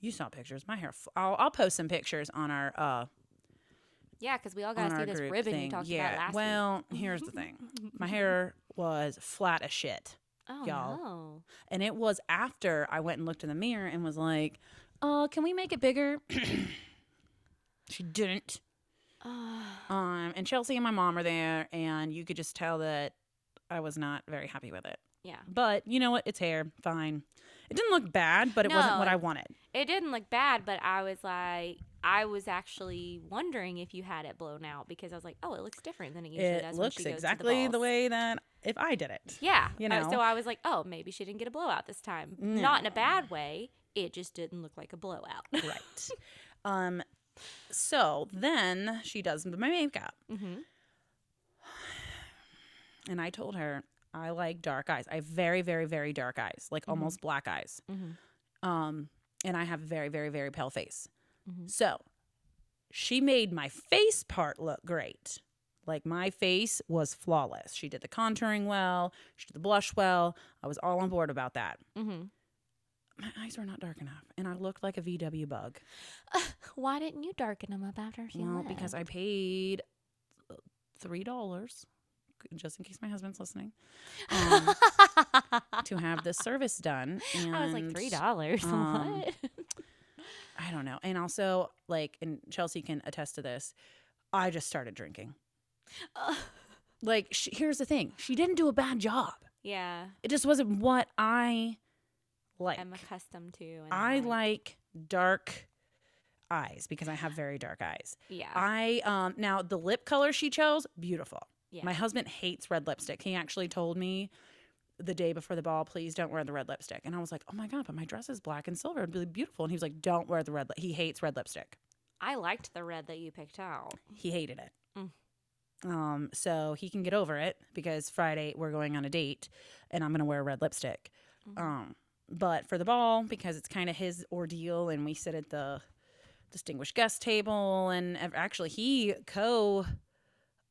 you saw pictures. My hair. Fl- I'll, I'll post some pictures on our uh, Yeah, because we all got to see this ribbon you thing. talked yeah. about last well, here's the thing. My hair was flat as shit. Oh y'all. no. And it was after I went and looked in the mirror and was like, "Uh, can we make it bigger?" she didn't. Um, and Chelsea and my mom are there, and you could just tell that I was not very happy with it. yeah. But you know what? It's hair. Fine. It didn't look bad, but it wasn't what No. I wanted. It didn't look bad, but I was like, I was actually wondering if you had it blown out because I was like, oh, it looks different than it usually It does. when looks she goes to exactly the, balls. way that if I did it. Yeah, you Uh, know. so I was like, oh, maybe she didn't get a blowout this time. Not in a bad way. It just didn't look like a blowout. right. Um. So then she does my makeup, hmm and I told her I like dark eyes. I have very, very, very dark eyes, like almost black eyes. Mhm. Um, and I have a very, very, very pale face. Mhm. So she made my face part look great. Like my face was flawless. She did the contouring well. She did the blush well. I was all on board about that. Mm-hmm. My eyes were not dark enough, and I looked like a VW bug. Why didn't you darken them up after she Well, because I paid uh, three dollars, just in case my husband's listening, um, to have this service done. And I was like three dollars. um, what? I don't know. And also, like, and Chelsea can attest to this. I just started drinking. Like, sh here's the thing: she didn't do a bad job. yeah, It just wasn't what I like. I'm accustomed to. And I like dark eyes because I have very dark eyes. Yeah. I um now the lip color she chose, beautiful. yeah. My husband hates red lipstick. He actually told me the day before the ball, please don't wear the red lipstick. And I was like, oh my God, but my dress is black and silver. It'd be beautiful. And he was like, don't wear the red. Li-. He hates red lipstick. I liked the red that you picked out. He hated it. Mm. Um, so he can get over it because Friday we're going on a date and I'm going to wear red lipstick. Mhm. Um, but for the ball, because it's kind of his ordeal and we sit at the distinguished guest table and actually he co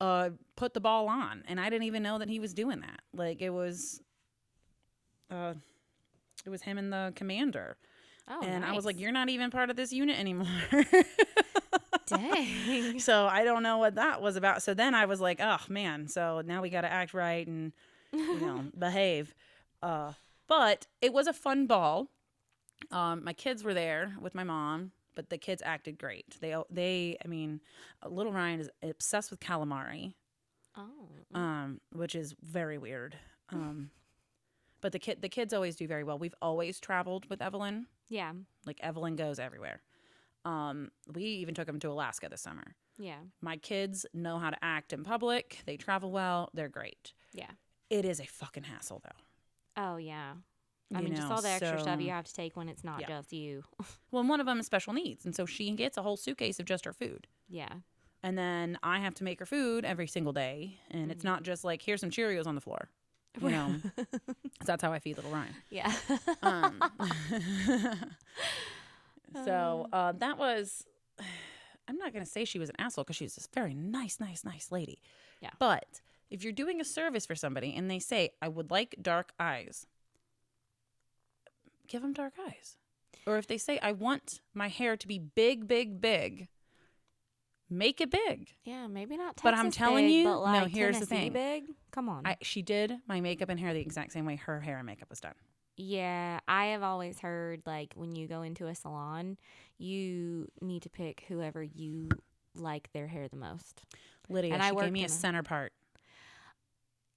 uh put the ball on and I didn't even know that he was doing that. Like it was uh it was him and the commander. Oh, and I was like. You're not even part of this unit anymore. dang. so I don't know what that was about. So then I was like, oh man, so now we gotta act right and you know, behave. Uh but it was a fun ball. Um, my kids were there with my mom, but the kids acted great. They they I mean, uh, little Ryan is obsessed with calamari, oh. um, which is very weird. Um, but the kid the kids always do very well. We've always traveled with Evelyn. yeah. Like Evelyn goes everywhere. Um, we even took them to Alaska this summer. Yeah. My kids know how to act in public. They travel well. They're great. Yeah. It is a fucking hassle though. Oh yeah. I you mean, just all the extra stuff you have to take when it's not Yeah. just you. Well, one of them is special needs, and so she gets a whole suitcase of just her food. yeah. And then I have to make her food every single day, and it's Mhm. not just like here's some Cheerios on the floor. You know, that's how I feed little Ryan. yeah. Um, so uh, that was. I'm not gonna say she was an asshole because she was this very nice, nice, nice lady. Yeah. But if you're doing a service for somebody and they say, "I would like dark eyes," give them dark eyes. Or if they say, "I want my hair to be big, big, big," make it big. yeah. Maybe not. Texas But I'm telling big, you- but no, like here's the thing. Big. Come on. I, she did my makeup and hair the exact same way her hair and makeup was done. Yeah, I have always heard like when you go into a salon, you need to pick whoever you like their hair the most. Lydia, And I she gave me a a- center part.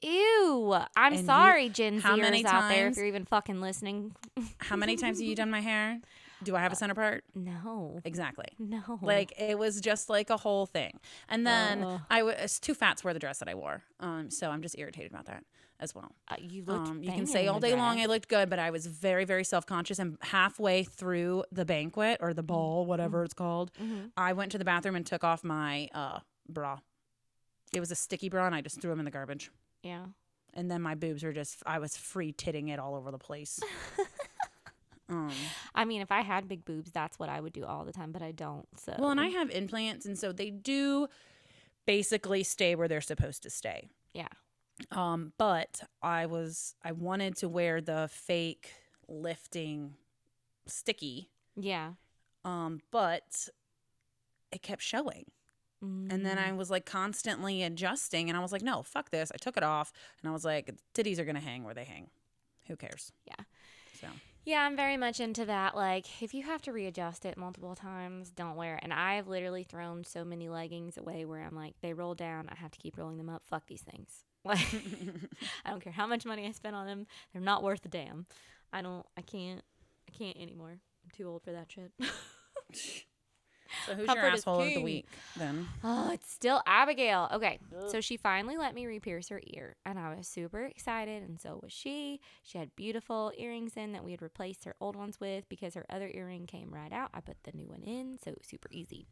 Ew! I'm And you- sorry, Gen how Zers many out there, if you're even fucking listening. How many times have you done my hair? Do I have a center part? No, Exactly. no. Like it was just like a whole thing. And then Ugh. I was too fat to wear the dress that I wore. Um, so I'm just irritated about that as well. uh, you look. Um, you can say all day long I looked good, but I was very, very self conscious. And halfway through the banquet or the ball, whatever it's called, hmm I went to the bathroom and took off my uh, bra. It was a sticky bra, and I just threw them in the garbage. Yeah. And then my boobs were just, I was free titting it all over the place. um, I mean, if I had big boobs, that's what I would do all the time, but I don't. So well, and I have implants, and so they do basically stay where they're supposed to stay. Yeah. Um, but I was, I wanted to wear the fake lifting sticky, yeah. um, but it kept showing. And then I was like constantly adjusting, and I was like, no, fuck this. I took it off, and I was like, titties are gonna hang where they hang. Who cares? Yeah. So Yeah, I'm very much into that. Like, if you have to readjust it multiple times, don't wear it. And I've literally thrown so many leggings away where I'm like, they roll down. I have to keep rolling them up. Fuck these things. Like, I don't care how much money I spend on them. They're not worth a damn. I don't. I can't. I can't anymore. I'm too old for that shit. So who's Comfort your is asshole of the week then? Oh, it's still Abigail. Okay. So she finally let me re-pierce her ear, and I was super excited, and so was she. She had beautiful earrings in that we had replaced her old ones with because her other earring came right out. I put the new one in, so it was super easy.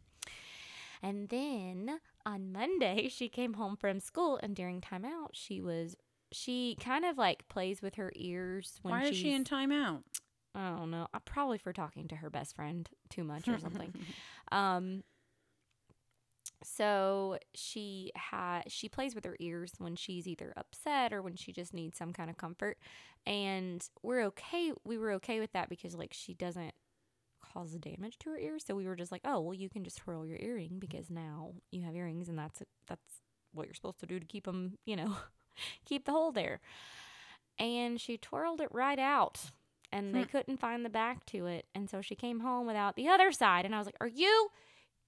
And then on Monday, she came home from school, and during timeout, she was she kind of like plays with her ears when Why is she in timeout? I don't know. Uh, probably for talking to her best friend too much or something. um. So she had she plays with her ears when she's either upset or when she just needs some kind of comfort, and we're okay. We were okay with that because like she doesn't cause damage to her ears. So we were just like, oh well, you can just twirl your earring because now you have earrings, and that's that's what you're supposed to do to keep them, you know, keep the hole there. And she twirled it right out and they hmm. couldn't find the back to it. And so she came home without the other side. And I was like, Are you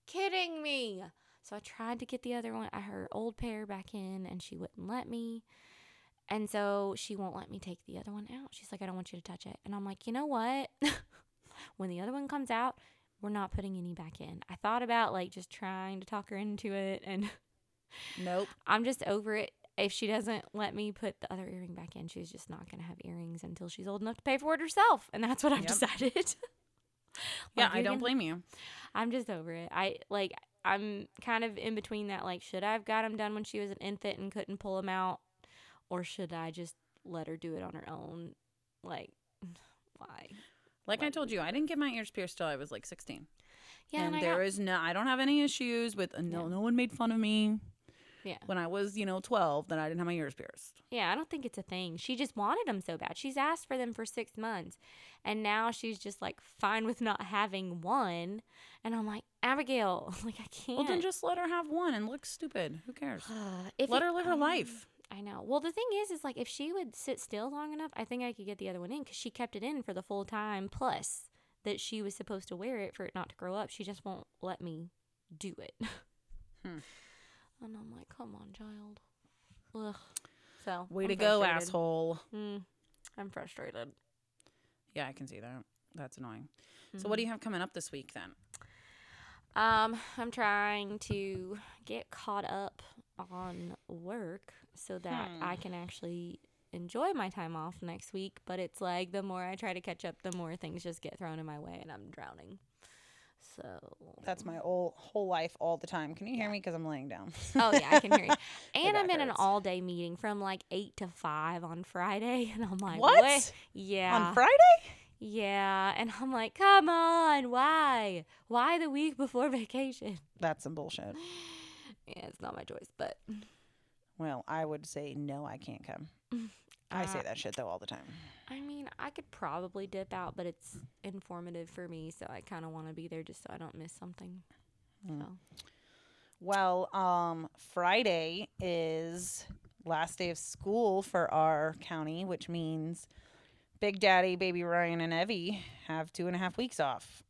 kidding me? So I tried to get the other one, her old pair back in, and she wouldn't let me. And so she won't let me take the other one out. She's like, I don't want you to touch it. And I'm like, You know what? when the other one comes out, we're not putting any back in. I thought about like just trying to talk her into it. And Nope. I'm just over it. If she doesn't let me put the other earring back in, she's just not going to have earrings until she's old enough to pay for it herself. And that's what I've Yep. decided. Yeah, I don't gonna- blame you. I'm just over it. I like, I'm kind of in between that. Like, should I have got them done when she was an infant and couldn't pull them out? Or should I just let her do it on her own? Like, why? Like I told you, I didn't get my ears pierced till I was like 16. Yeah, and I there got- is no, I don't have any issues with, no, Yeah. no one made fun of me Yeah. when I was, you know, 12 then I didn't have my ears pierced. Yeah, I don't think it's a thing. She just wanted them so bad. She's asked for them for six months. And now she's just like fine with not having one. And I'm like, Abigail, like, I can't. Well, then just let her have one and look stupid. Who cares? if let it- her live her um, life. I know. Well, the thing is, is like if she would sit still long enough, I think I could get the other one in because she kept it in for the full time plus that she was supposed to wear it for it not to grow up. She just won't let me do it. Hmm. And I'm like, come on, child. Ugh. So Way I'm to go, frustrated. asshole. Mm, I'm frustrated. Yeah, I can see that. That's annoying. So, Mm-hmm. what do you have coming up this week then? Um, I'm trying to get caught up on work so that Hmm. I can actually enjoy my time off next week. But it's like the more I try to catch up, the more things just get thrown in my way and I'm drowning. So, That's my whole whole life all the time. Can you hear me? Because I'm laying down. oh yeah, I can hear you. And I'm in an all day meeting from like eight to five on Friday, and I'm like, What? "Wait." Yeah, On Friday? yeah, and I'm like, come on, why, why the week before vacation? That's some bullshit. Yeah, it's not my choice, but Well, I would say no, I can't come. I say Uh, that shit though all the time. I mean, I could probably dip out, but it's informative for me, so I kind of want to be there just so I don't miss something. Mm. So, Well, um, Friday is last day of school for our county, which means Big Daddy, Baby Ryan, and Evie have two and a half weeks off.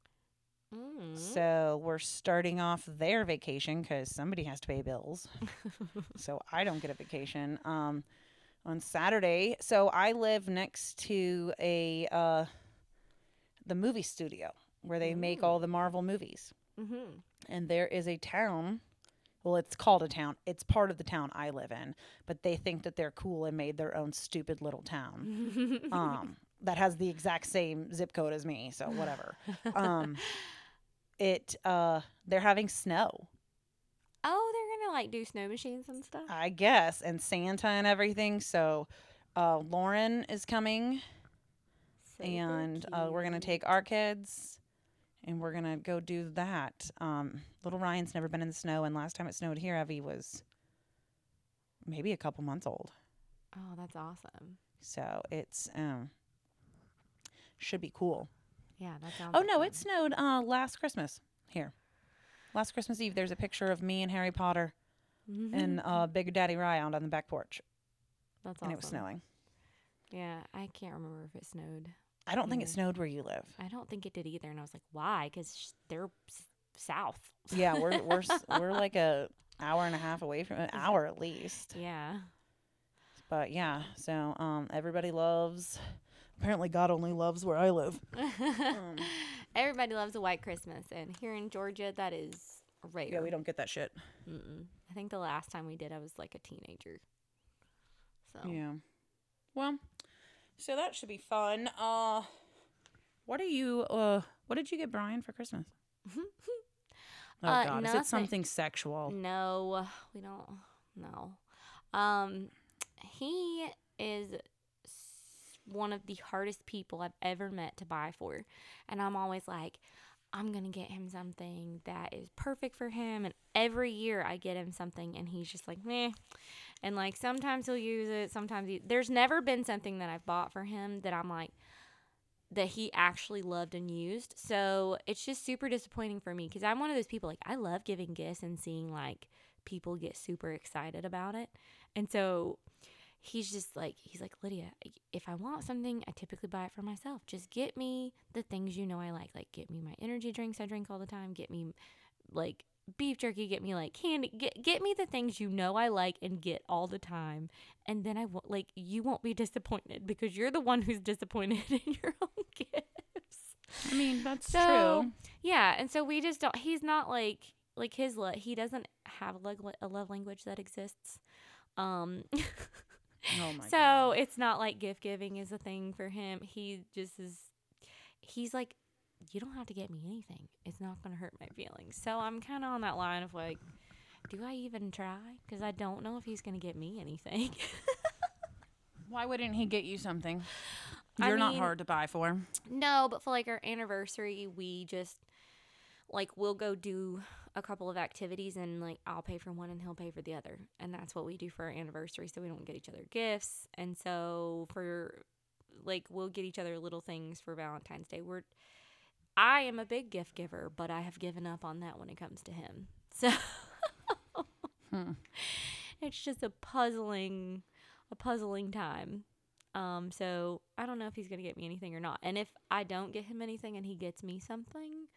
mm. So we're starting off their vacation because somebody has to pay bills. so I don't get a vacation um, on Saturday. So I live next to a uh, the movie studio where they make all the Marvel movies. Mm-hmm. and there is a town well it's called a town. It's part of the town i live in but they think that they're cool and made their own stupid little town um, that has the exact same zip code as me so whatever. Um, it uh, they're having snow. Oh, like do snow machines and stuff. i guess and santa and everything so uh, lauren is coming Super and uh, we're gonna take our kids and we're gonna go do that. Um, little Ryan's never been in the snow, and last time it snowed here, Evie was maybe a couple months old. Oh, that's awesome. So it's um, should be cool. Yeah, that sounds. Oh like no, fun. it snowed uh, last Christmas here. Last Christmas Eve, there's a picture of me and Harry Potter Mhm. and uh, Big Daddy out on the back porch, That's and it was snowing. Yeah, I can't remember if it snowed. I don't think it snowed where you live. I don't think it did either. And I was like, why? Because they're s- south. Yeah, we're we're s- we're like a hour and a half away from an hour at least. Yeah. But yeah, so um, everybody loves. Apparently, God only loves where I live. Um, Everybody loves a white Christmas, and here in Georgia, that is rare. yeah, we don't get that shit. Mm-mm. I think the last time we did, I was like a teenager. So Yeah. Well, so that should be fun. Uh, what are you? Uh, what did you get Brian for Christmas? Oh Uh, God, is it something sexual? no, we don't. No. Um, he is one of the hardest people I've ever met to buy for, and I'm always like. I'm gonna get him something that is perfect for him, and every year I get him something, and he's just like meh, and like sometimes he'll use it, sometimes he. There's never been something that I've bought for him that I'm like that he actually loved and used. So it's just super disappointing for me because I'm one of those people like I love giving gifts and seeing like people get super excited about it. And so he's just like he's like Lydia, if I want something, I typically buy it for myself. Just get me the things you know I like. Like get me my energy drinks I drink all the time. Get me like beef jerky, get me like candy, get get me the things you know I like and get all the time. And then I won't like you won't be disappointed because you're the one who's disappointed in your own gifts. I mean, that's So- true. Yeah, and so we just don't. He's not like like his he doesn't have a love language that exists. Um, Oh my so God. it's not like gift giving is a thing for him. He just is. He's like, you don't have to get me anything. It's not gonna hurt my feelings. So I'm kind of on that line of like, do I even try? Because I don't know if he's gonna get me anything. Why wouldn't he get you something? You're not mean- hard to buy for. No, but for like our anniversary, we just like we'll go do a couple of activities and like I'll pay for one and he'll pay for the other. And that's what we do for our anniversary so we don't get each other gifts. And so for like we'll get each other little things for Valentine's Day. We're I am a big gift giver, but I have given up on that when it comes to him. So Hmm. it's just a puzzling a puzzling time. Um, so I don't know if he's gonna get me anything or not. And if I don't get him anything and he gets me something,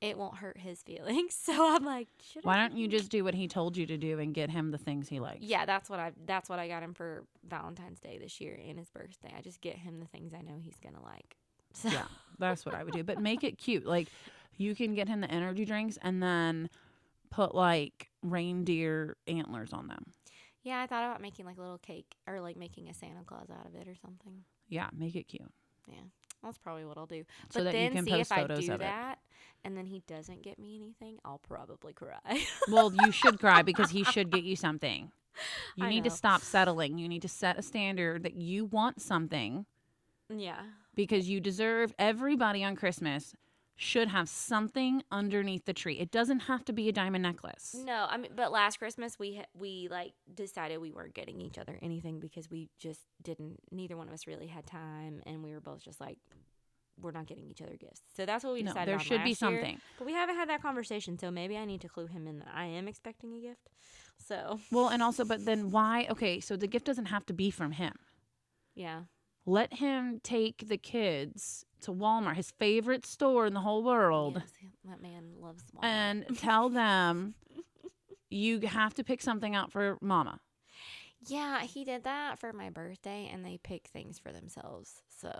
it won't hurt his feelings. So I'm like, should Why don't you just do what he told you to do and get him the things he likes? Yeah, that's what I that's what I got him for Valentine's Day this year and his birthday. I just get him the things I know he's gonna like. So Yeah, that's what I would do. But make it cute. Like you can get him the energy drinks and then put like reindeer antlers on them. yeah, I thought about making like a little cake or like making a Santa Claus out of it or something. Yeah, make it cute. That's probably what I'll do. So but that you then can see post if I photos do of it. that and then he doesn't get me anything, I'll probably cry. Well, you should cry because he should get you something. You I need to know. stop settling. You need to set a standard that you want something yeah. because you deserve everybody on Christmas should have something underneath the tree. It doesn't have to be a diamond necklace. No, I mean, but last Christmas we we like decided we weren't getting each other anything because we just didn't. Neither one of us really had time, and we were both just like, we're not getting each other gifts. So that's what we No, decided. there on should be last year. something. but we haven't had that conversation. So maybe I need to clue him in that I am expecting a gift. So Well, and also, but then why? Okay, so the gift doesn't have to be from him. yeah, Let him take the kids to Walmart, his favorite store in the whole world, Yes, that man loves Walmart. and tell them you have to pick something out for mama. yeah, he did that for my birthday, and they pick things for themselves. So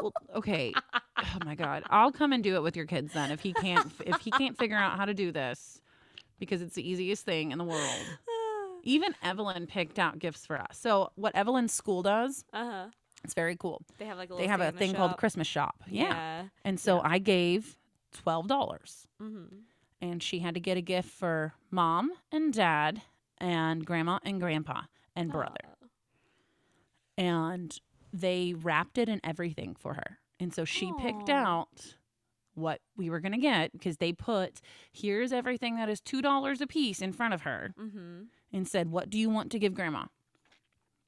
Well, okay. Oh my god. I'll come and do it with your kids then if he can't if he can't figure out how to do this because it's the easiest thing in the world. Even Evelyn picked out gifts for us. So what Evelyn's school does, uh huh. it's very cool. They have like a They have a thing thing called. Christmas shop. Yeah. Yeah. And so Yeah. I gave $12 Mm-hmm. and she had to get a gift for mom and dad and grandma and grandpa and brother. And they wrapped it and everything for her. And so she picked out what we were going to get because they put here's everything that is $2 a piece in front of her Mm-hmm. And said, "What do you want to give grandma?"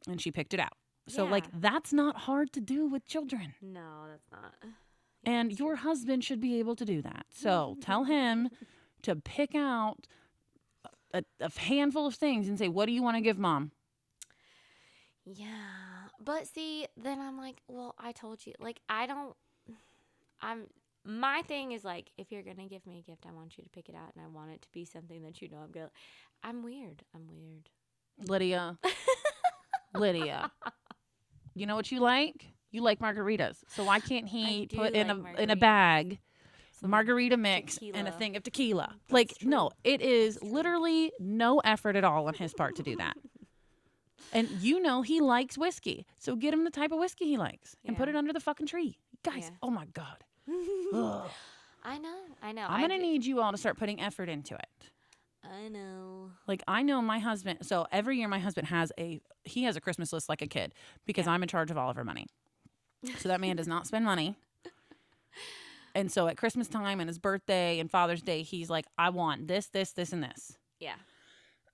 And she picked it out. So like that's not hard to do with children. No, that's not. And your husband should be able to do that. So tell him to pick out a, a handful of things and say, "What do you want to give mom?" Yeah. But see, then I'm like, well, I told you. Like, I don't. I'm. My thing is like, if you're gonna give me a gift, I want you to pick it out, and I want it to be something that you know I'm gonna. I'm weird. I'm weird. Lydia, Lydia, you know what you like? You like margaritas. So why can't he put in like a in a bag the Some margarita mix and a thing of tequila? That's like no, it is literally no effort at all on his part to do that. And you know he likes whiskey, so get him the type of whiskey he likes and put it under the fucking tree, guys. Yeah. Oh my god, Ugh. I know. I know. I'm I gonna need you all to start putting effort into it. I know. Like I know my husband. So every year my husband has a he has a Christmas list like a kid because Yeah. I'm in charge of all of our money. So that man does not spend money. And so at Christmas time and his birthday and Father's Day, he's like, I want this, this, this, and this. Yeah.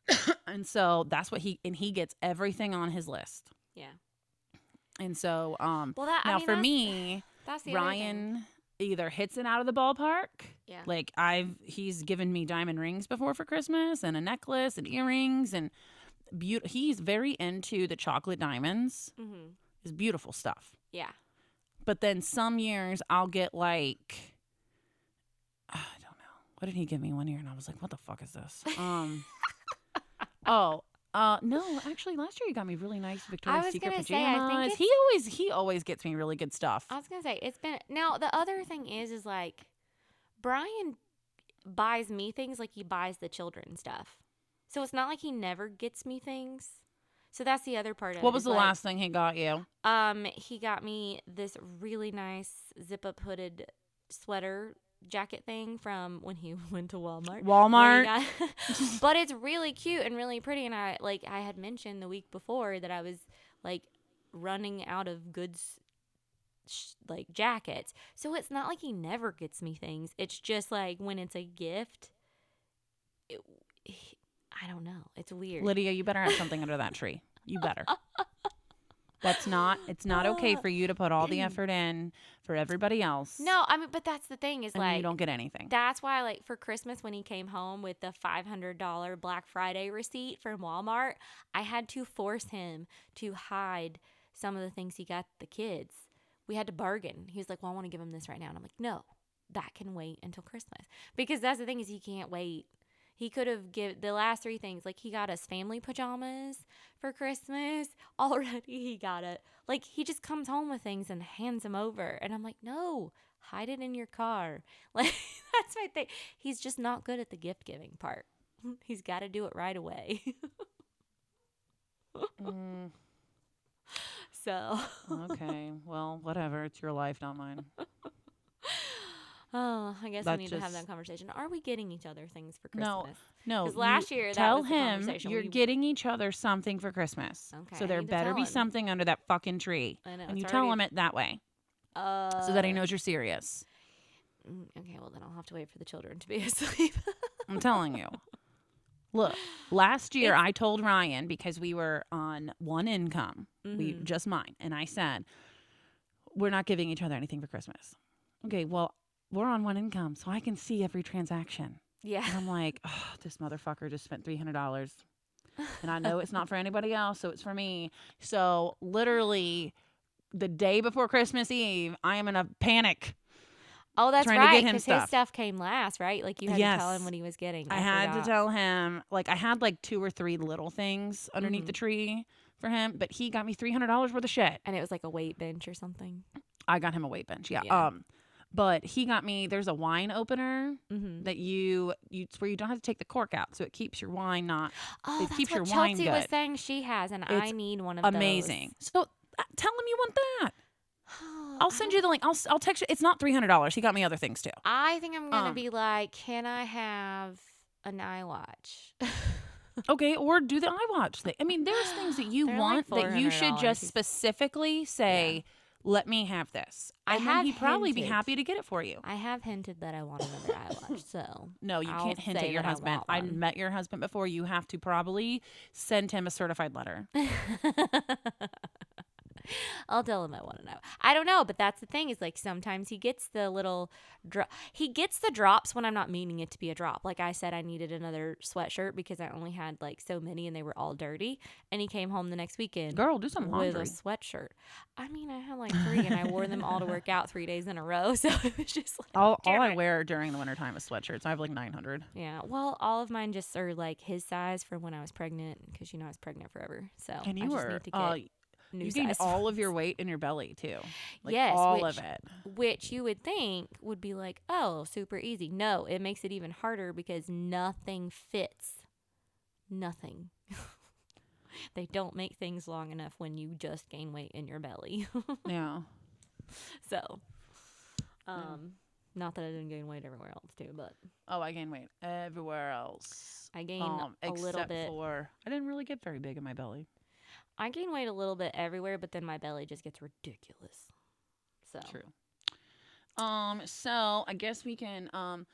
And so that's what he and he gets everything on his list. Yeah. And so um Well, that I now mean, for that's- me, that's the other thing. Ryan either hits it out of the ballpark. Yeah. Like I've he's given me diamond rings before for Christmas and a necklace and earrings and beaut- he's very into the chocolate diamonds. Mm-hmm. It's beautiful stuff. Yeah. But then some years I'll get like I don't know. What did he give me one year and I was like, "What the fuck is this?" Um Oh, uh no, actually last year he got me really nice Victoria's was Secret gonna say, pajamas. I think he always he always gets me really good stuff. I was gonna say it's been now. The other thing is, is like Brian buys me things like he buys the children stuff. So it's not like he never gets me things. So that's the other part of it. What was is the like, last thing he got you? Um, he got me this really nice zip up hooded sweater jacket thing from when he went to Walmart. Walmart. got- but it's really cute and really pretty. And I like I had mentioned the week before that I was like running out of goods, sh- like jackets. So it's not like he never gets me things. It's just like when it's a gift. It, I don't know. It's weird. Lydia, you better have something under that tree. You better. That's not it's not okay ah. for you to put all the effort in for everybody else. no, I mean, but that's the thing is and like you don't get anything. That's why, like, for Christmas, when he came home with the $500 Black Friday receipt from Walmart, I had to force him to hide some of the things he got the kids. We had to bargain. He was like, Well, I want to give him this right now. And I'm like, No, that can wait until Christmas. Because that's the thing is, he can't wait. He could have give the last three things. Like he got us family pajamas for Christmas. Already he got it. Like he just comes home with things and hands them over. And I'm like, no, hide it in your car. Like that's my thing. He's just not good at the gift giving part. He's got to do it right away. Mm, so, okay. Well, whatever. It's your life, not mine. Oh, I guess we That's need to have just- that conversation. Are we getting each other things for Christmas? No, Christmas? No. 'Cause you last year, that tell was the him conversation. you're We- getting each other something for Christmas. Okay, So there need to better tell be him. something under that fucking tree. I know. and you it's tell already- him it that way uh, so that he knows you're serious. mm, Okay, well then I'll have to wait for the children to be asleep. I'm telling you. Look, last year It's- I told Ryan because we were on one income, we Mhm. just mine, and I said, "We're not giving each other anything for Christmas." Okay, well, we're on one income, so I can see every transaction, and yeah. I'm like, oh, "This motherfucker just spent three hundred dollars." and I know it's not for anybody else, so it's for me. So literally, the day before Christmas Eve, I am in a panic. Oh, that's trying to get right. him Because stuff. his stuff came last, right? Like you had to tell him what he was getting. I, had forgot. to tell him, like, I had like two or three little things underneath Mhm. the tree for him, but he got me three hundred dollars worth of shit. and it was like a weight bench or something. I got him a weight bench, yeah. Yeah. Um, but he got me. There's a wine opener Mm-hmm. that you you it's where you don't have to take the cork out, so it keeps your wine not Oh, it that's keeps what your wine Chelsea was saying she has, and I It's need one of those. amazing. So uh, tell him you want that. I'll send you the link. I'll I'll text you. It's not three hundred dollars. He got me other things too. I think I'm gonna Um, be like, can I have an iWatch? Okay, or do the iWatch thing. I mean, there's things that you They're like want that you should just specifically say, "Let me have this," I and have he'd probably be happy to get it for you. I have hinted that I want another iWatch, so No, you I'll can't hint at your that I husband. I, met your husband before. You have to probably send him a certified letter. I'll tell him I want to know. I don't know, but that's the thing is like sometimes he gets the little drop. He gets the drops when I'm not meaning it to be a drop. Like I said, I needed another sweatshirt because I only had like so many and they were all dirty. And he came home the next weekend Girl, do some with a laundry. sweatshirt. I mean, I had like three and I wore them all to work out three days in a row. So it was just like, All, all I wear during the wintertime is sweatshirts. I have like 900. yeah. Well, all of mine just are like his size from when I was pregnant because you know I was pregnant forever. So And I you just were, need to get uh, new you size all of your weight in your belly too. Like Yes, all which- of it. which you would think would be like, oh, super easy. No, it makes it even harder because nothing fits. Nothing. they don't make things long enough when you just gain weight in your belly. Yeah. so, um, not that I didn't gain weight everywhere else too, but Oh, I gained weight everywhere else. I gained Um, a little except bit. for I didn't really get very big in my belly. I gain weight a little bit everywhere, but then my belly just gets ridiculous. So True. Um. So I guess we can. Um.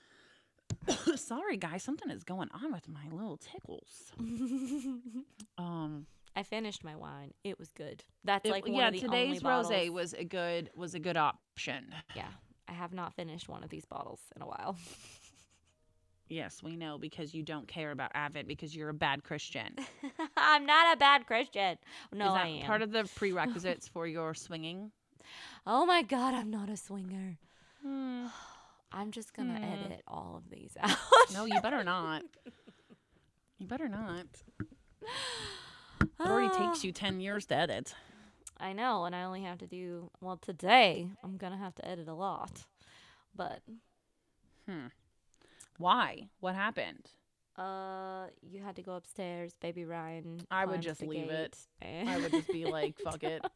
sorry, guys. Something is going on with my little tickles. Um. I finished my wine. It was good. That's it- like one yeah. of the today's rosé was a good was a good option. Yeah, I have not finished one of these bottles in a while. Yes, we know because you don't care about Avid because you're a bad Christian. I'm not a bad Christian. No, is that I am. part of the prerequisites for your swinging? oh my god, I'm not a swinger. Hmm. I'm just gonna Hmm. edit all of these out. No, you better not. You better not. It already takes you 10 years to edit. I know, and I only have to do well today. I'm gonna have to edit a lot, but Why? What happened? uh, you had to go upstairs, baby Ryan. I would just leave it. gate, I would just be like, fuck it.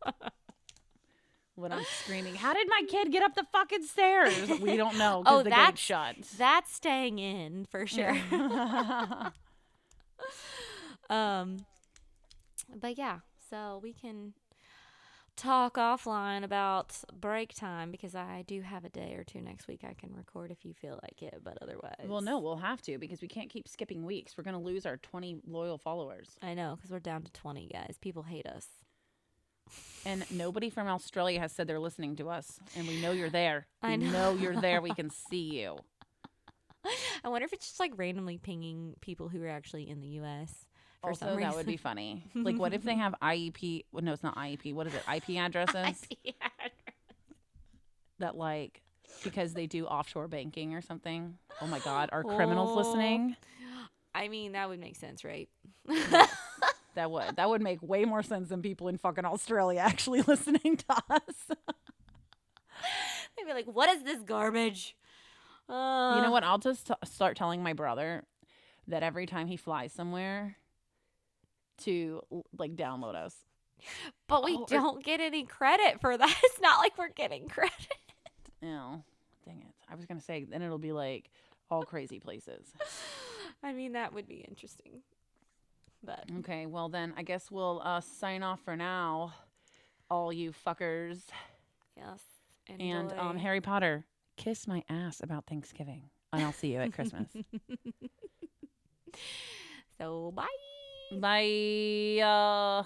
When I'm screaming, how did my kid get up the fucking stairs? We don't know because Oh, the that's- gate's shut. That's staying in for sure. um, but yeah, so we can talk offline about break time because I do have a day or two next week I can record if you feel like it, but otherwise, well, no, we'll have to because we can't keep skipping weeks. We're going to lose our 20 loyal followers. I know because we're down to twenty guys. People hate us. And nobody from Australia has said they're listening to us. And we know you're there. We I know. know. you're there. We can see you. I wonder if it's just like randomly pinging people who are actually in the U.S. For also, some reason. that would be funny. Like, what if they have IEP? Well, no, it's not IEP. What is it? IP addresses IP address. that, like, because they do offshore banking or something. Oh my God. Are criminals Oh. listening? I mean, that would make sense, right? That would. That would make way more sense than people in fucking Australia actually listening to us. They'd be like, "What is this garbage?" Uh, you know what? I'll just t- start telling my brother that every time he flies somewhere to like download us. But we Oh, don't get any credit for that. It's not like we're getting credit. Oh, dang it. I was going to say, then it'll be like all crazy places. I mean, that would be interesting. But Okay, well, then I guess we'll uh, sign off for now, all you fuckers. yes. And um. Harry Potter, kiss my ass about Thanksgiving. And I'll see you at Christmas. so bye. Bye. Uh.